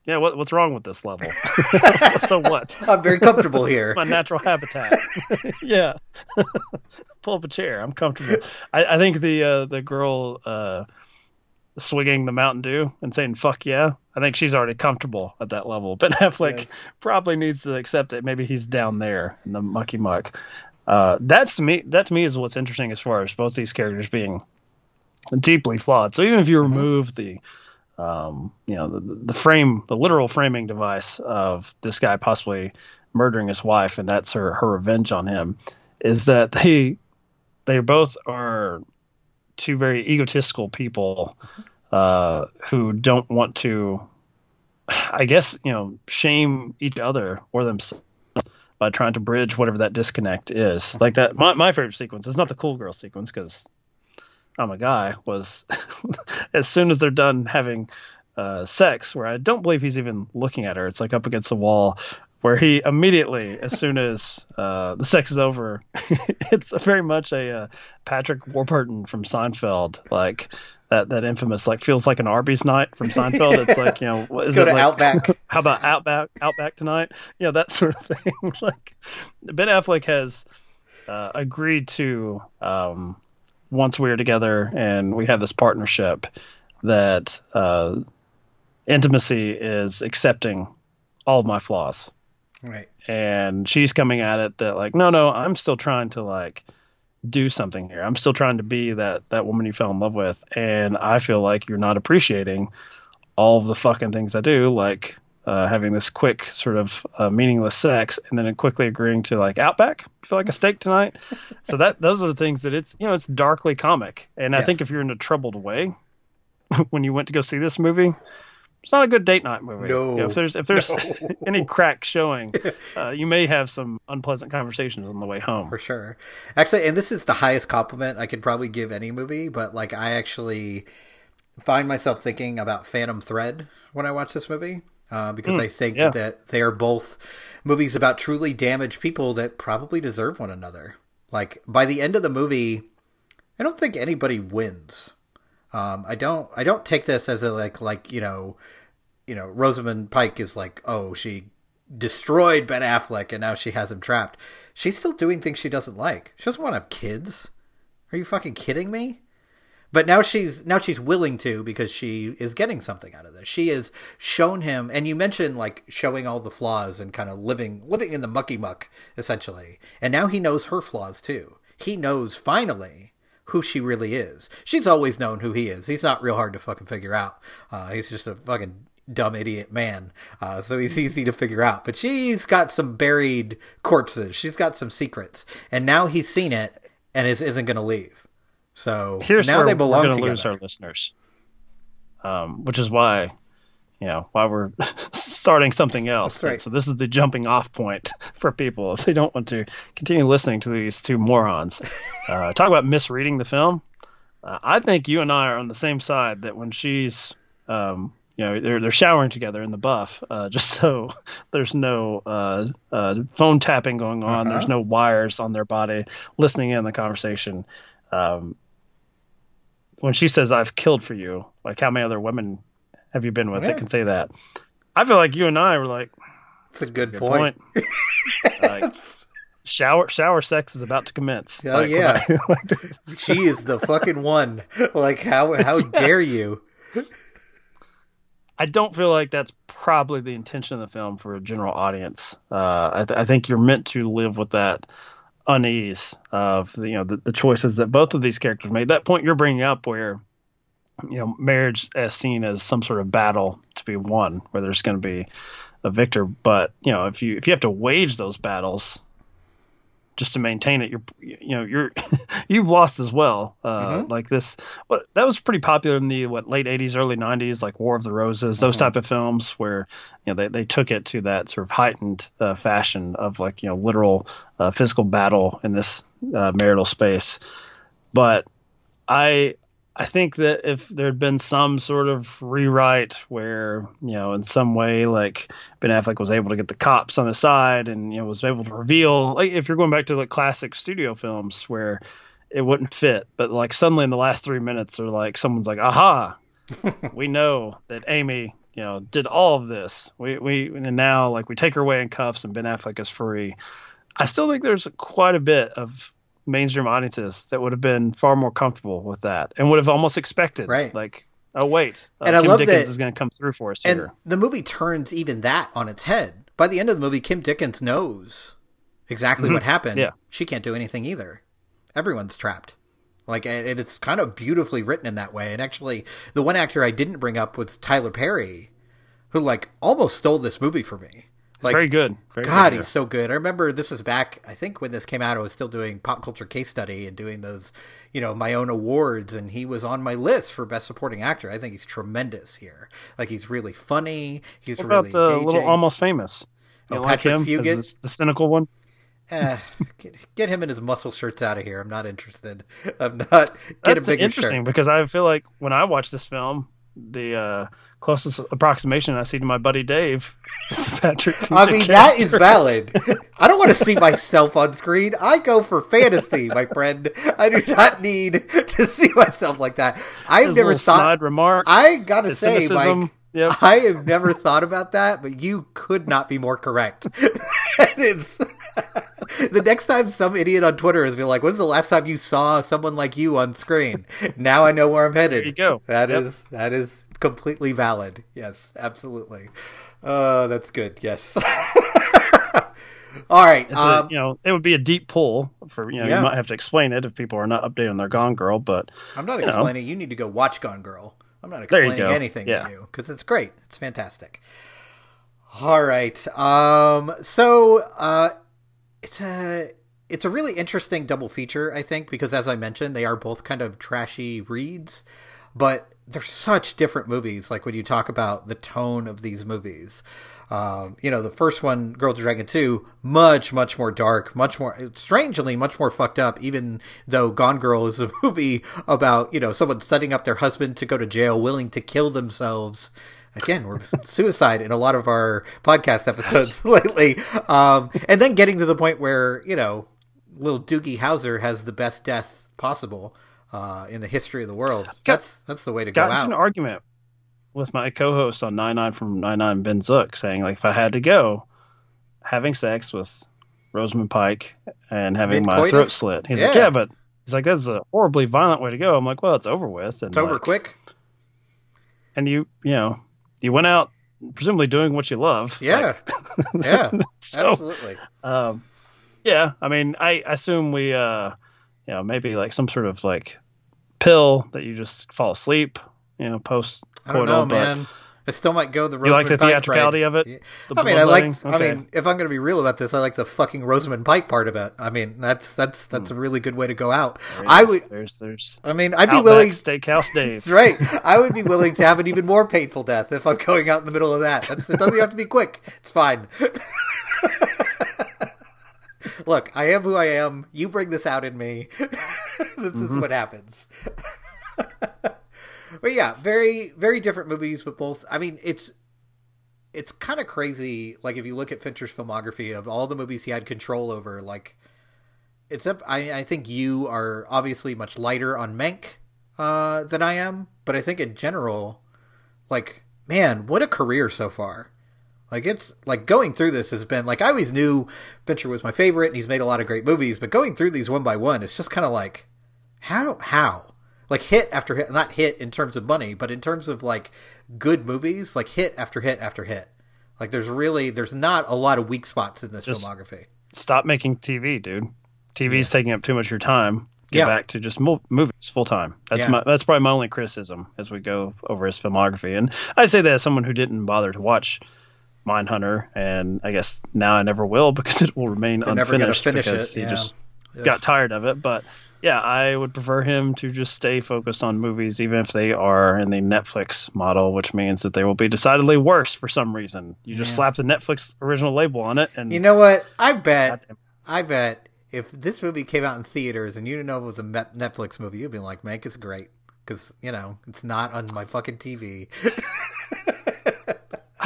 yeah, what, what's wrong with this level? [laughs] so what? [laughs] I'm very comfortable here. My natural habitat. yeah. Pull up a chair. I'm comfortable. I, I think the uh, the girl uh, swinging the Mountain Dew and saying "fuck yeah," I think she's already comfortable at that level. But Affleck Yes. probably needs to accept that maybe he's down there in the mucky muck. Uh, that's to me. That to me is what's interesting as far as both these characters being deeply flawed. So even if you remove the um, you know the, the frame, the literal framing device of this guy possibly murdering his wife, and that's her her revenge on him, is that [laughs] they they both are two very egotistical people uh, who don't want to, I guess you know, shame each other or themselves by trying to bridge whatever that disconnect is. Like that, my my favorite sequence is not the cool girl sequence because I'm a guy was [laughs] as soon as they're done having uh, sex, where I don't believe he's even looking at her. It's like up against the wall, where he immediately, as soon as uh, the sex is over, [laughs] it's very much a uh, Patrick Warburton from Seinfeld, like that that infamous like feels like an Arby's night from Seinfeld. It's like you know, [laughs] what is Go it to like, Outback. how about Outback Outback tonight? You know that sort of thing. like Ben Affleck has uh, agreed to um, once we are together and we have this partnership that uh, intimacy is accepting all of my flaws. Right. and she's coming at it that like no no i'm still trying to like do something here. I'm still trying to be that that woman you fell in love with. And i feel like you're not appreciating all of the fucking things i do like uh, having this quick sort of uh, meaningless sex and then quickly agreeing to like outback feel like a steak tonight [laughs] so that those are the things that it's you know it's darkly comic and i think if you're in a troubled way [laughs] when you went to go see this movie it's not a good date night movie. No. You know, if there's if there's [laughs] any crack showing, uh, you may have some unpleasant conversations on the way home. For sure. Actually, and this is the highest compliment I could probably give any movie, but like I actually find myself thinking about Phantom Thread when I watch this movie. Uh, because I think yeah. that they are both movies about truly damaged people that probably deserve one another. Like by the end of the movie, I don't think anybody wins. Um, I don't. I don't take this as a like like you know, you know, Rosamund Pike is like, oh, she destroyed Ben Affleck and now she has him trapped. She's still doing things she doesn't like. She doesn't want to have kids. Are you fucking kidding me? But now she's now she's willing to because she is getting something out of this. She has shown him, and you mentioned like showing all the flaws and kind of living living in the mucky muck essentially. And now he knows her flaws too. He knows finally who she really is. She's always known who he is. He's not real hard to fucking figure out. Uh, he's just a fucking dumb idiot man. Uh, so he's easy to figure out. But she's got some buried corpses. She's got some secrets, and now he's seen it and is, isn't going to leave. So Here's now where they belong we're going to lose our listeners, um, which is why, you know, why we're [laughs] starting something else. That's right. So this is the jumping off point [laughs] for people if they don't want to continue listening to these two morons. [laughs] Uh, talk about misreading the film. Uh, I think you and I are on the same side that when she's, um, you know, they're they're showering together in the buff, uh, just so there's no uh, uh, phone tapping going on. Uh-huh. There's no wires on their body listening in the conversation. Um, when she says "I've killed for you," like how many other women have you been with Yeah. that can say that? I feel like you and I were like, That's a good, good point. point. [laughs] like, shower shower sex is about to commence. Oh, Like, yeah. I- [laughs] like, [laughs] She is the fucking one. Like how how dare you? I don't feel like that's probably the intention of the film for a general audience. Uh, I, th- I think you're meant to live with that unease of you know the, the choices that both of these characters made. That point you're bringing up, where you know marriage is seen as some sort of battle to be won, where there's going to be a victor. But you know if you if you have to wage those battles just to maintain it, you're you know you're [laughs] you've lost as well. Uh, Like this, what that was pretty popular in the what late '80s, early '90s, like War of the Roses, those type of films where you know they, they took it to that sort of heightened uh, fashion of like you know literal uh, physical battle in this uh, marital space. But I I think that if there had been some sort of rewrite where, you know, in some way, like Ben Affleck was able to get the cops on his side and, you know, was able to reveal, like if you're going back to like classic studio films where it wouldn't fit, but like suddenly in the last three minutes, or like someone's like, aha, [laughs] we know that Amy, you know, did all of this. We we and now like we take her away in cuffs and Ben Affleck is free. I still think there's quite a bit of mainstream audiences that would have been far more comfortable with that and would have almost expected, Right. Like, oh wait, uh, And I Kim love Dickens that- is going to come through for us And here. the movie turns even that on its head. By the end of the movie, Kim Dickens knows exactly what happened. Mm-hmm. Yeah. She can't do anything either. Everyone's trapped. Like, and it's kind of beautifully written in that way. And actually, the one actor I didn't bring up was Tyler Perry, who like almost stole this movie for me. Like, Very good. Very God, good he's so good. I remember this is back. I think when this came out, I was still doing pop culture case study and doing those, you know, my own awards, and he was on my list for best supporting actor. I think he's tremendous here. Like he's really funny. He's What really about the engaging. little almost famous? You Oh, don't like Patrick him? Fugit? The cynical one? Eh, get, get him and his muscle shirts out of here. I'm not interested. I'm not. Get a That's bigger interesting shirt. because I feel like when I watch this film, the uh, closest approximation I see to my buddy Dave [laughs] is Patrick. I mean, that is valid. [laughs] I don't want to see myself on screen. I go for fantasy, my friend. I do not need to see myself like that. I've His never thought. snide remarks. I gotta say, cynicism. Mike, Yep. I have never thought about that, but you could not be more correct. [laughs] It's the next time some idiot on Twitter is be like, "When's the last time you saw someone like you on screen?" Now I know where I'm headed. There you go. That is Yep. that is completely valid. Yes, absolutely. Uh, that's good. Yes. [laughs] All right. Um, a, you know, it would be a deep pull for you know. Yeah. You might have to explain it if people are not updating their Gone Girl, but I'm not you know. explaining. You need to go watch Gone Girl. I'm not explaining anything Yeah. to you because it's great. It's fantastic. All right. Um. So, uh, it's a it's a really interesting double feature, I think, because as I mentioned, they are both kind of trashy reads, but they're such different movies. Like when you talk about the tone of these movies. Um, you know, the first one, Girl to Dragon Tattoo, much, much more dark, much more, strangely, much more fucked up, even though Gone Girl is a [laughs] movie about, you know, someone setting up their husband to go to jail, willing to kill themselves. Again, we're [laughs] suicide in a lot of our podcast episodes [laughs] lately. Um, and then getting to the point where, you know, little Doogie Howser has the best death possible uh, in the history of the world. That's that's the way to go got an argument with my co-host on 99 from 99 Ben Zook saying like if I had to go having sex with Rosamund Pike and having my Mid-coitus? throat slit. He's like, Yeah. yeah, but he's like, that's a horribly violent way to go. I'm like, well, it's over with. And It's over like, quick. And you, you know, you went out presumably doing what you love. Yeah. yeah. [laughs] So, Absolutely. um, yeah, I mean, I assume we, uh, you know, maybe like some sort of like pill that you just fall asleep, you know, post I don't know, but man. I still might go the You like the Rosamund Pike theatricality ride. of it? I mean, I like. bloodletting? I mean, if I'm going to be real about this, I like the fucking Rosamund Pike part of it. I mean, that's that's that's hmm. a really good way to go out. I would. There's, there's I mean, I'd be willing. Steakhouse [laughs] Dave. That's right. I would be willing to have an even more painful death if I'm going out in the middle of that. That's, it doesn't have to be quick. It's fine. [laughs] Look, I am who I am. You bring this out in me. [laughs] this is what happens. [laughs] but yeah, very very different movies, but both. I mean, it's it's kind of crazy. Like if you look at Fincher's filmography of all the movies he had control over, like except I, I think you are obviously much lighter on Mank uh, than I am, but I think in general, like man, what a career so far. Like it's like going through this has been like I always knew Fincher was my favorite and he's made a lot of great movies, but going through these one by one, it's just kind of like how how like hit after hit, not hit in terms of money, but in terms of like good movies, like hit after hit after hit. Like there's really there's not a lot of weak spots in this Just- filmography. Stop making TV, dude. TV's taking up too much of your time. Get Yeah. back to just mo- movies full time. That's Yeah. my that's probably my only criticism as we go over his filmography. And I say that as someone who didn't bother to watch Mindhunter, and I guess now I never will because [laughs] it will remain They're never unfinished finish because it, he yeah. just got tired of it. But yeah, I would prefer him to just stay focused on movies, even if they are in the Netflix model, which means that they will be decidedly worse for some reason. You just Yeah. slap the Netflix original label on it, and You know what? I bet. I bet if this movie came out in theaters and you didn't know it was a Netflix movie, you'd be like, "Mank it's great," because you know it's not on my fucking TV. [laughs]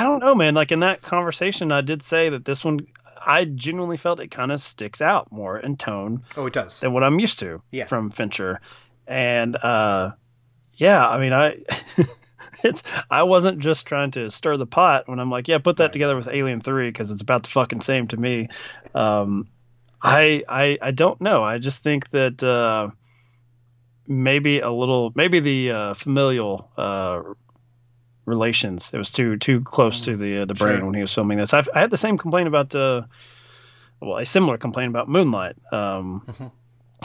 I don't know, man. Like in that conversation, I did say that this one, I genuinely felt it kind of sticks out more in tone oh, it does. than what I'm used to Yeah. from Fincher. And uh, yeah, I mean, I [laughs] it's I wasn't just trying to stir the pot when I'm like, yeah, put that together with Alien Three because it's about the fucking same to me. Um, I I I don't know. I just think that uh, maybe a little, maybe the uh, familial uh, relations. It was too too close to the uh, the brain Sure. when he was filming this. I've, I had the same complaint about uh, well, a similar complaint about Moonlight. Um,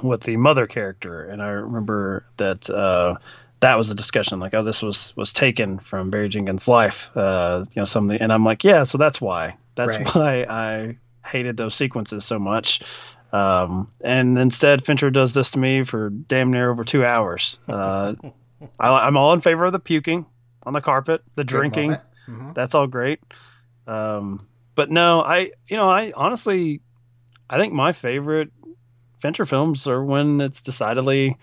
with the mother character, and I remember that uh, that was a discussion like, oh, this was was taken from Barry Jenkins' life, uh, you know, something, and I'm like, yeah, so that's why, that's Right. why I hated those sequences so much. Um, and instead, Fincher does this to me for damn near over two hours. Uh, [laughs] I, I'm all in favor of the puking on the carpet, the drinking, moment. Mhm. that's all great. Um, but no, I you know I honestly I think my favorite Fincher films are when it's decidedly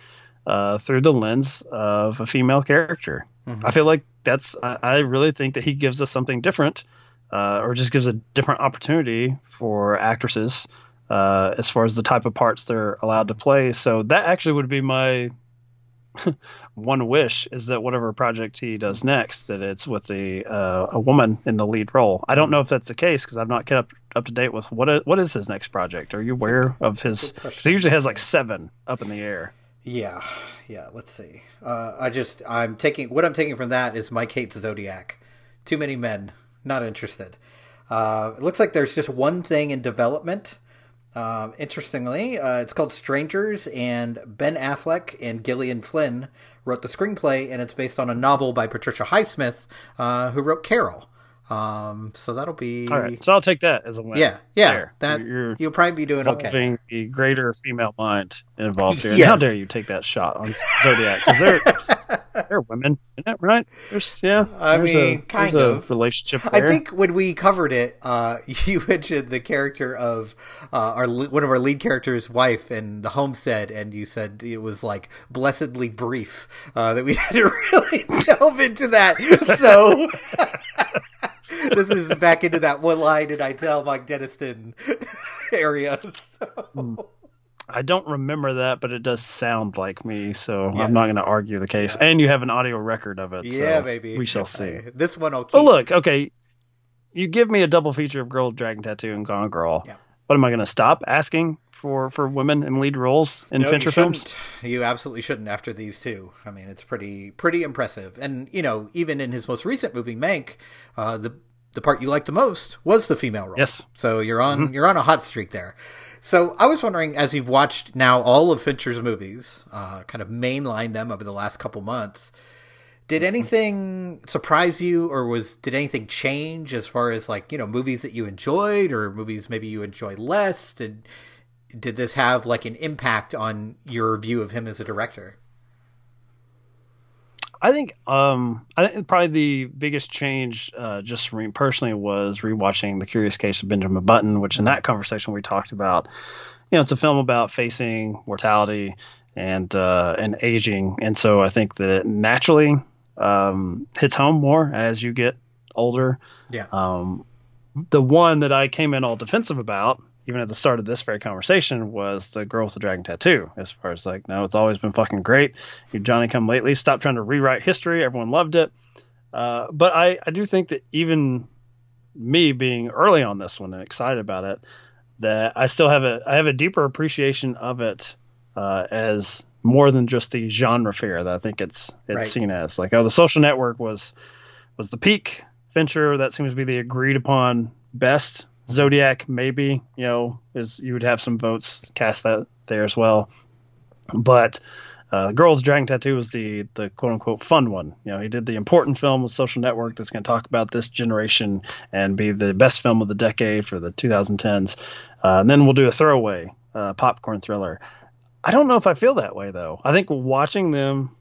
uh, through the lens of a female character. I feel like that's I, I really think that he gives us something different, uh, or just gives a different opportunity for actresses uh, as far as the type of parts they're allowed to play. So that actually would be my [laughs] one wish is that whatever project he does next, that it's with the uh, a woman in the lead role. I don't know if that's the case because I've not kept up, to date with what what is his next project. Are you aware of his? Because he usually has like seven up in the air. Yeah, yeah. Let's see. Uh, I just I'm taking what I'm taking from that is Mike hates Zodiac. Too many men. Not interested. Uh, it looks like there's just one thing in development. Um, interestingly, uh, it's called Strangers, and Ben Affleck and Gillian Flynn wrote the screenplay, and it's based on a novel by Patricia Highsmith, uh, who wrote Carol. Um, so that'll be All right, so I'll take that as a win. yeah, yeah. There. That you're you'll probably be doing okay. the greater female mind involved here. [laughs] Yes. How dare you take that shot on Zodiac? Because they're [laughs] they're women, isn't it? Right? There's yeah. I there's mean, a, kind of. relationship I think when we covered it, uh, [laughs] you mentioned the character of uh, our one of our lead characters' wife and the homestead, and you said it was like blessedly brief uh, that we had to really delve into that. So this is back into that one line, and I tell Mike Deniston area. So. I don't remember that, but it does sound like me, so Yes. I'm not going to argue the case. And you have an audio record of it. Yeah, so baby. We shall see. This one will keep. But look, okay, you give me a double feature of Girl Dragon Tattoo and Gone Girl. Yeah. What am I going to stop asking for for women in lead roles in No, Fincher you films? You absolutely shouldn't after these two. I mean, it's pretty pretty impressive. And you know, even in his most recent movie, Mank, uh, the the part you liked the most was the female role. Yes. So you're on you're on a hot streak there. So I was wondering, as you've watched now all of Fincher's movies, uh, kind of mainline them over the last couple months, did anything surprise you, or was did anything change as far as like you know movies that you enjoyed, or movies maybe you enjoyed less? Did did this have like an impact on your view of him as a director? I think um I think probably the biggest change uh, just for me personally was rewatching The Curious Case of Benjamin Button, which in that conversation we talked about. You know, it's a film about facing mortality and uh, and aging, and so I think that it naturally um, hits home more as you get older. Yeah. Um, the one that I came in all defensive about, even at the start of this very conversation, was the girl with the dragon tattoo. As far as like, no, it's always been fucking great. You Johnny come lately. Stop trying to rewrite history. Everyone loved it. Uh, but I, I do think that even me being early on this one and excited about it, that I still have a I have a deeper appreciation of it uh, as more than just the genre fare that I think it's it's Right. seen as. Like, oh, the Social Network was was the peak. Fincher that seems to be the agreed upon best. Zodiac maybe you know is you would have some votes cast that there as well, but. Uh, Girls Dragon Tattoo was the the quote unquote fun one. You know, he did the important film with Social Network that's going to talk about this generation and be the best film of the decade for the 2010s. Uh, and then we'll do a throwaway uh, popcorn thriller. I don't know if I feel that way though. I think watching them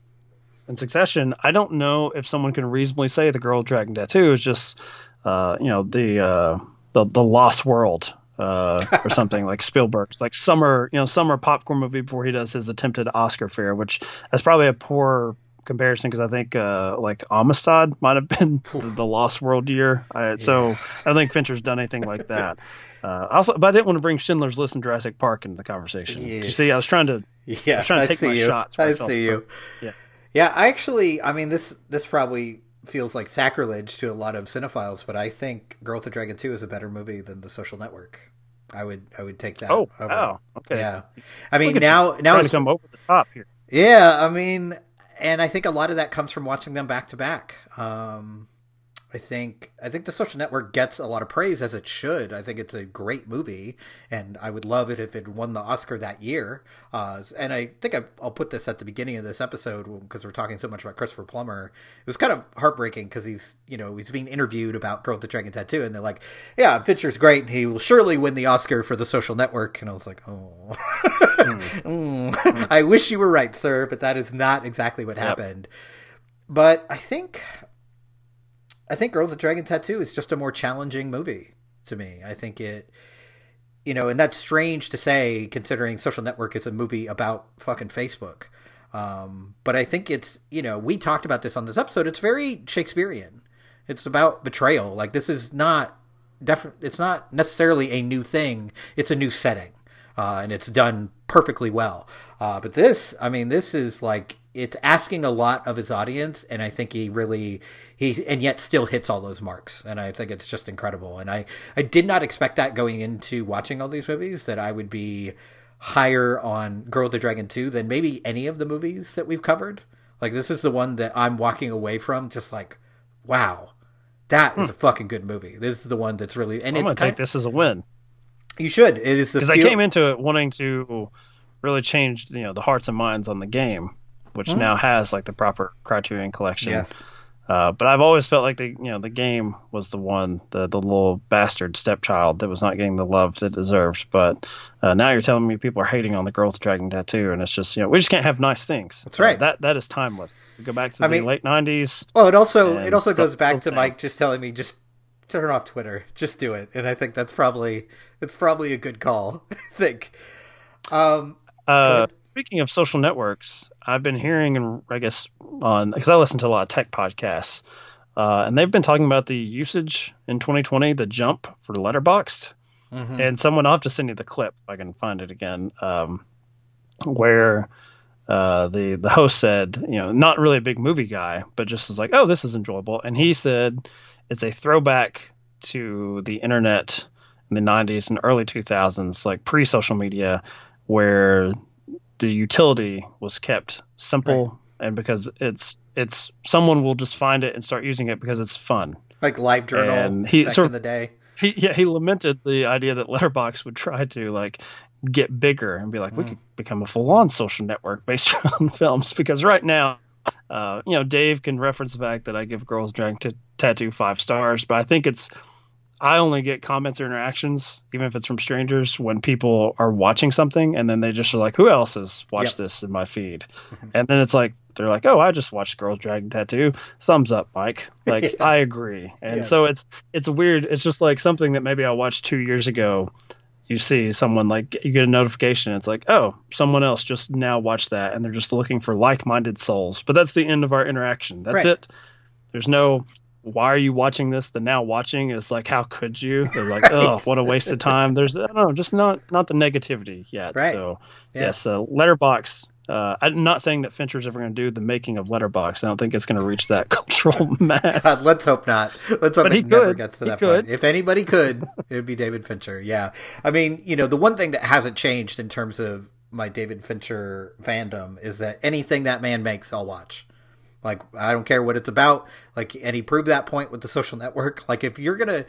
in succession, I don't know if someone can reasonably say the Girl with Dragon Tattoo is just uh, you know the uh, the the Lost World uh, or [laughs] something like Spielberg. It's like summer, you know, summer popcorn movie before he does his attempted Oscar fare, which that's probably a poor comparison because I think uh, like Amistad might have [laughs] been the, the Lost World year. I, So I don't think Fincher's done anything like that. [laughs] Uh, also, but I didn't want to bring Schindler's List and Jurassic Park into the conversation. Yeah. You see, I was trying to. Yeah, I was trying to I take my you. shots I I see you. Yeah. Yeah, I actually, I mean, this this probably feels like sacrilege to a lot of cinephiles, but I think Girl with the Dragon Tattoo is a better movie than The Social Network. I would I would take that. Oh, over. wow. Okay. Yeah, I mean now now it's come over the top here. yeah, I mean, and I think a lot of that comes from watching them back to back. Um, I think I think the Social Network gets a lot of praise as it should. I think it's a great movie, and I would love it if it won the Oscar that year. Uh, and I think I, I'll put this at the beginning of this episode because we're talking so much about Christopher Plummer. It was kind of heartbreaking because he's you know he's being interviewed about Girl with the Dragon Tattoo, and they're like, "Yeah, Fincher's great, and he will surely win the Oscar for the Social Network." And I was like, "Oh." [laughs] Mm. [laughs] I wish you were right, sir, but that is not exactly what happened. But I think I think Girls with Dragon Tattoo is just a more challenging movie to me. I think it you know, and that's strange to say considering Social Network is a movie about fucking Facebook. Um, but I think it's, you know, we talked about this on this episode. It's very Shakespearean. It's about betrayal. Like this is not definitely it's not necessarily a new thing. It's a new setting. Uh, and it's done perfectly well. Uh, but this, I mean, this is like it's asking a lot of his audience, and I think he really he and yet still hits all those marks, and I think it's just incredible. And I I did not expect that going into watching all these movies that I would be higher on Girl with the Dragon Tattoo than maybe any of the movies that we've covered. Like this is the one that I'm walking away from just like, wow, that is a fucking good movie. This is the one that's really and Hmm. I'm gonna take this as a win You should. It is the because I came into it wanting to really change, you know, the hearts and minds on the game, which now has like the proper Criterion collection. Yes. Uh, but I've always felt like the you know the game was the one the the little bastard stepchild that was not getting the love that deserved. But uh, now you're telling me people are hating on the girl with the dragon tattoo, and it's just you know we just can't have nice things. That's right. Uh, that that is timeless. We go back to I the mean- late '90s. Well, it also it also goes back to. Mike just telling me just turn off Twitter, just do it, and I think that's probably it's probably a good call. [laughs] I think. Um, Uh, speaking of social networks, I've been hearing, and I guess on because I listen to a lot of tech podcasts, uh, and they've been talking about the usage in 2020, the jump for Letterboxd, and someone I'll have to send you the clip if I can find it again, um, where uh, the the host said, you know, not really a big movie guy, but just was like, oh, this is enjoyable, and he said it's a throwback to the internet in the 90s and early 2000s, like pre social media, where the utility was kept simple and because it's it's someone will just find it and start using it because it's fun. like live journal And he back sort in of- the day. He yeah he lamented the idea that Letterboxd would try to like get bigger and be like we could become a full on social network based [laughs] on films because right now. Uh, you know, Dave can reference the fact that I give Girls Dragon T- Tattoo five stars, but I think it's I only get comments or interactions, even if it's from strangers, when people are watching something and then they just are like, "Who else has watched Yep. this in my feed?" Mm-hmm. and then it's like they're like, "Oh, I just watched Girls Dragon Tattoo. Thumbs up, Mike." [laughs] Like Yeah. I agree, and Yes. so it's it's weird. It's just like something that maybe I watched two years ago. You see someone like you get a notification. It's like, oh, someone else just now watched that, and they're just looking for like-minded souls. But that's the end of our interaction. That's Right. it. There's no why are you watching this? The now watching is like, how could you? They're like, [laughs] oh, what a waste of time. There's, I don't know, just not not the negativity yet. Right. So, Yeah. yes, uh, Letterboxd. Uh, I'm not saying that Fincher's ever going to do the making of Letterboxd. I don't think it's going to reach that [laughs] cultural [laughs] mass. God, let's hope not. Let's hope But it he never gets to He that could. point. If anybody could, it would be David Fincher. Yeah. I mean, you know, the one thing that hasn't changed in terms of my David Fincher fandom is that anything that man makes, I'll watch. Like, I don't care what it's about. Like, and he proved that point with the social network. [laughs] Like, if you're gonna,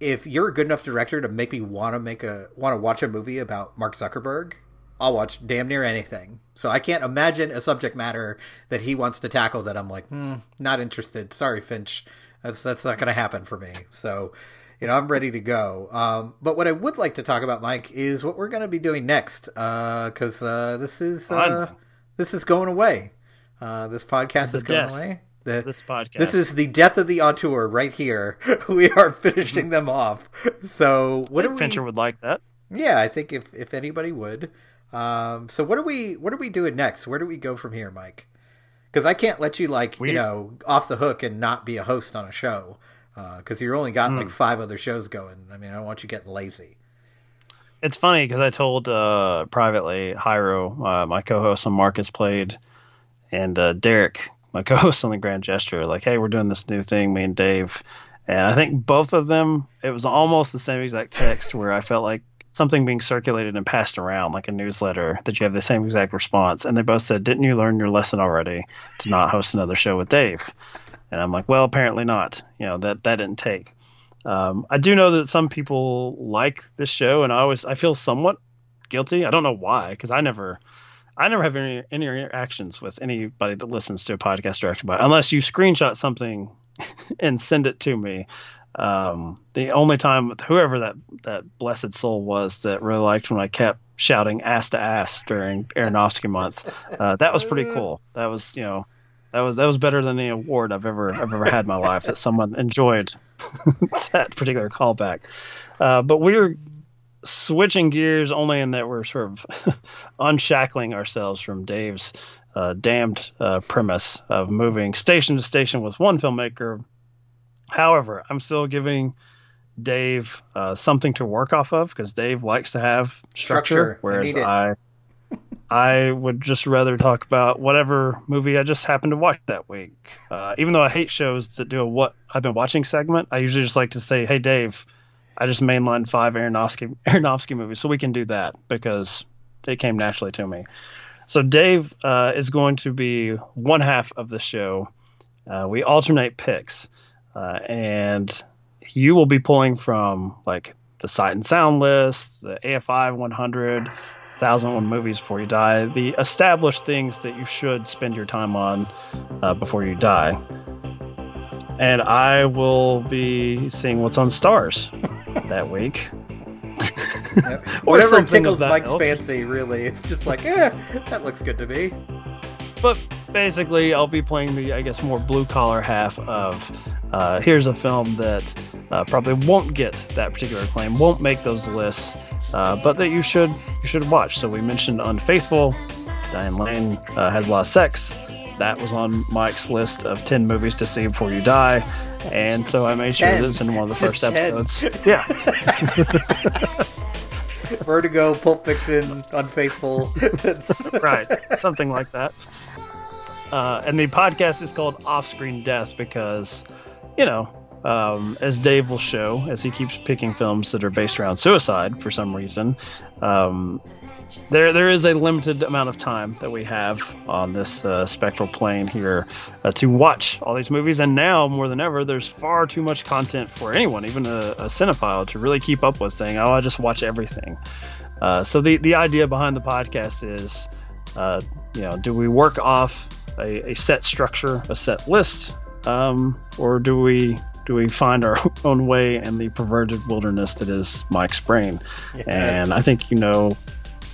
if you're a good enough director to make me want to make a want to watch a movie about Mark Zuckerberg, I'll watch damn near anything. So I can't imagine a subject matter that he wants to tackle that I'm like, hmm, not interested. Sorry, Finch, that's that's not going to happen for me. So, you know, I'm ready to go. Um, but what I would like to talk about, Mike, is what we're going to be doing next, because uh, this is uh, this is going away. Uh, this podcast the is going death. away. The, this podcast. this is the death of the auteur right here. [laughs] We are [laughs] finishing them off. So what I do we? Fincher would like that. Yeah, I think if if anybody would. Um, so what are we what are we doing next? Where do we go from here, Mike? Because I can't let you like We- you know off the hook and not be a host on a show because you're only got Hmm. like five other shows going. I mean, I don't want you getting lazy. It's funny because I told uh, privately Hyro, uh, my co-host on Marcus played, and uh, Derek my [laughs] co-host on the Grand Gesture, like, "Hey, we're doing this new thing, me and Dave," and I think both of them, it was almost the same exact text where I felt like something being circulated and passed around like a newsletter that you have the same exact response, and they both said, "Didn't you learn your lesson already to not host another show with Dave?" And I'm like, "Well, apparently not. You know that that didn't take." Um, I do know that some people like this show, and I always I feel somewhat guilty. I don't know why, because I never, I never have any any interactions with anybody that listens to a podcast directed by, unless you screenshot something [laughs] and send it to me. Um, the only time whoever that that blessed soul was that really liked when I kept shouting ass to ass during Aronofsky month, uh, that was pretty cool. That was you know. That was that was better than any award I've ever I've ever had in my life that someone enjoyed [laughs] that particular callback. Uh, but we're switching gears only in that we're sort of [laughs] unshackling ourselves from Dave's uh, damned uh, premise of moving station to station with one filmmaker. However, I'm still giving Dave uh, something to work off of because Dave likes to have structure, Structure. Whereas need. I I would just rather talk about whatever movie I just happened to watch that week. Uh, even though I hate shows that do a what I've been watching segment, I usually just like to say, "Hey, Dave, I just mainlined five Aronofsky [laughs] Aronofsky movies, so we can do that because it came naturally to me." So Dave uh, is going to be one half of the show. Uh, we alternate picks, uh, and you will be pulling from like the Sight and Sound list, the AFI 100, 1001 movies before you die, the established things that you should spend your time on uh, before you die. And I will be seeing what's on Starz [laughs] that week. Or Whatever something of tickles that Mike's ilk. fancy, really. It's just like, eh, that looks good to me. but basically i'll be playing the i guess more blue collar half of uh, here's a film that uh, probably won't get that particular claim won't make those lists uh, but that you should you should watch so we mentioned unfaithful diane lane uh, has a lot of sex that was on mike's list of 10 movies to see before you die and so i made sure that 10. it was in one of the first [laughs] 10. episodes [laughs] yeah [laughs] Vertigo, Pulp Fiction, Unfaithful. Right something like that uh, and the podcast is called off screen death because you know um, as dave will show as he keeps picking films that are based around suicide for some reason um, there there is a limited amount of time that we have on this uh, spectral plane here uh, to watch all these movies. And now more than ever there's far too much content for anyone even a, a cinephile to really keep up with saying oh i just watch everything. Uh, so the, the idea behind the podcast is uh, you know do we work off a, a set structure a set list um, or do we do we find our [laughs] own way in the perverted wilderness that is mike's brain and i think you know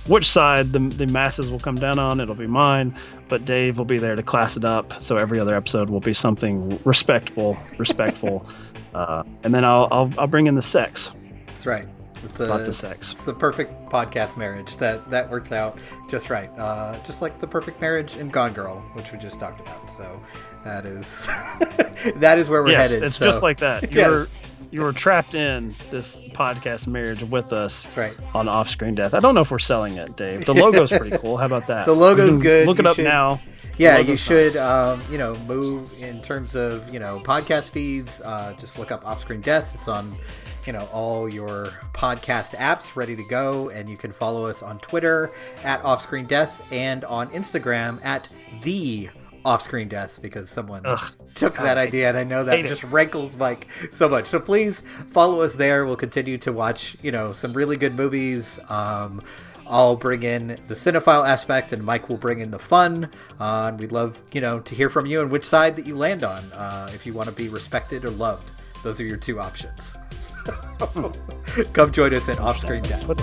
which side the, the masses will come down on it'll be mine but dave will be there to class it up so every other episode will be something respectable respectful [laughs] uh, and then I'll, I'll i'll bring in the sex That's right. It's a, Lots of sex. It's the perfect podcast marriage. That that works out just right. Uh, just like the perfect marriage in Gone Girl, which we just talked about. So that is [laughs] that is where we're yes headed. it's so- just like that [laughs] you're you were trapped in this podcast marriage with us That's right. on off-screen death i don't know if we're selling it dave the logo's pretty [laughs] cool how about that The logo's good. look it You up should- now Yeah, you should, nice. um, you know, move in terms of, you know, podcast feeds. Uh, just look up off screen Death. It's on, you know, all your podcast apps ready to go. And you can follow us on Twitter at Offscreen Death and on Instagram at the Offscreen Death because someone Ugh, took that idea and I know that hate it. just rankles Mike so much. So please follow us there. We'll continue to watch, you know, some really good movies. Um, I'll bring in the cinephile aspect, and Mike will bring in the fun. Uh, and we'd love, you know, to hear from you and which side that you land on. Uh, if you want to be respected or loved, those are your two options. [laughs] Come join us at Offscreen Death. But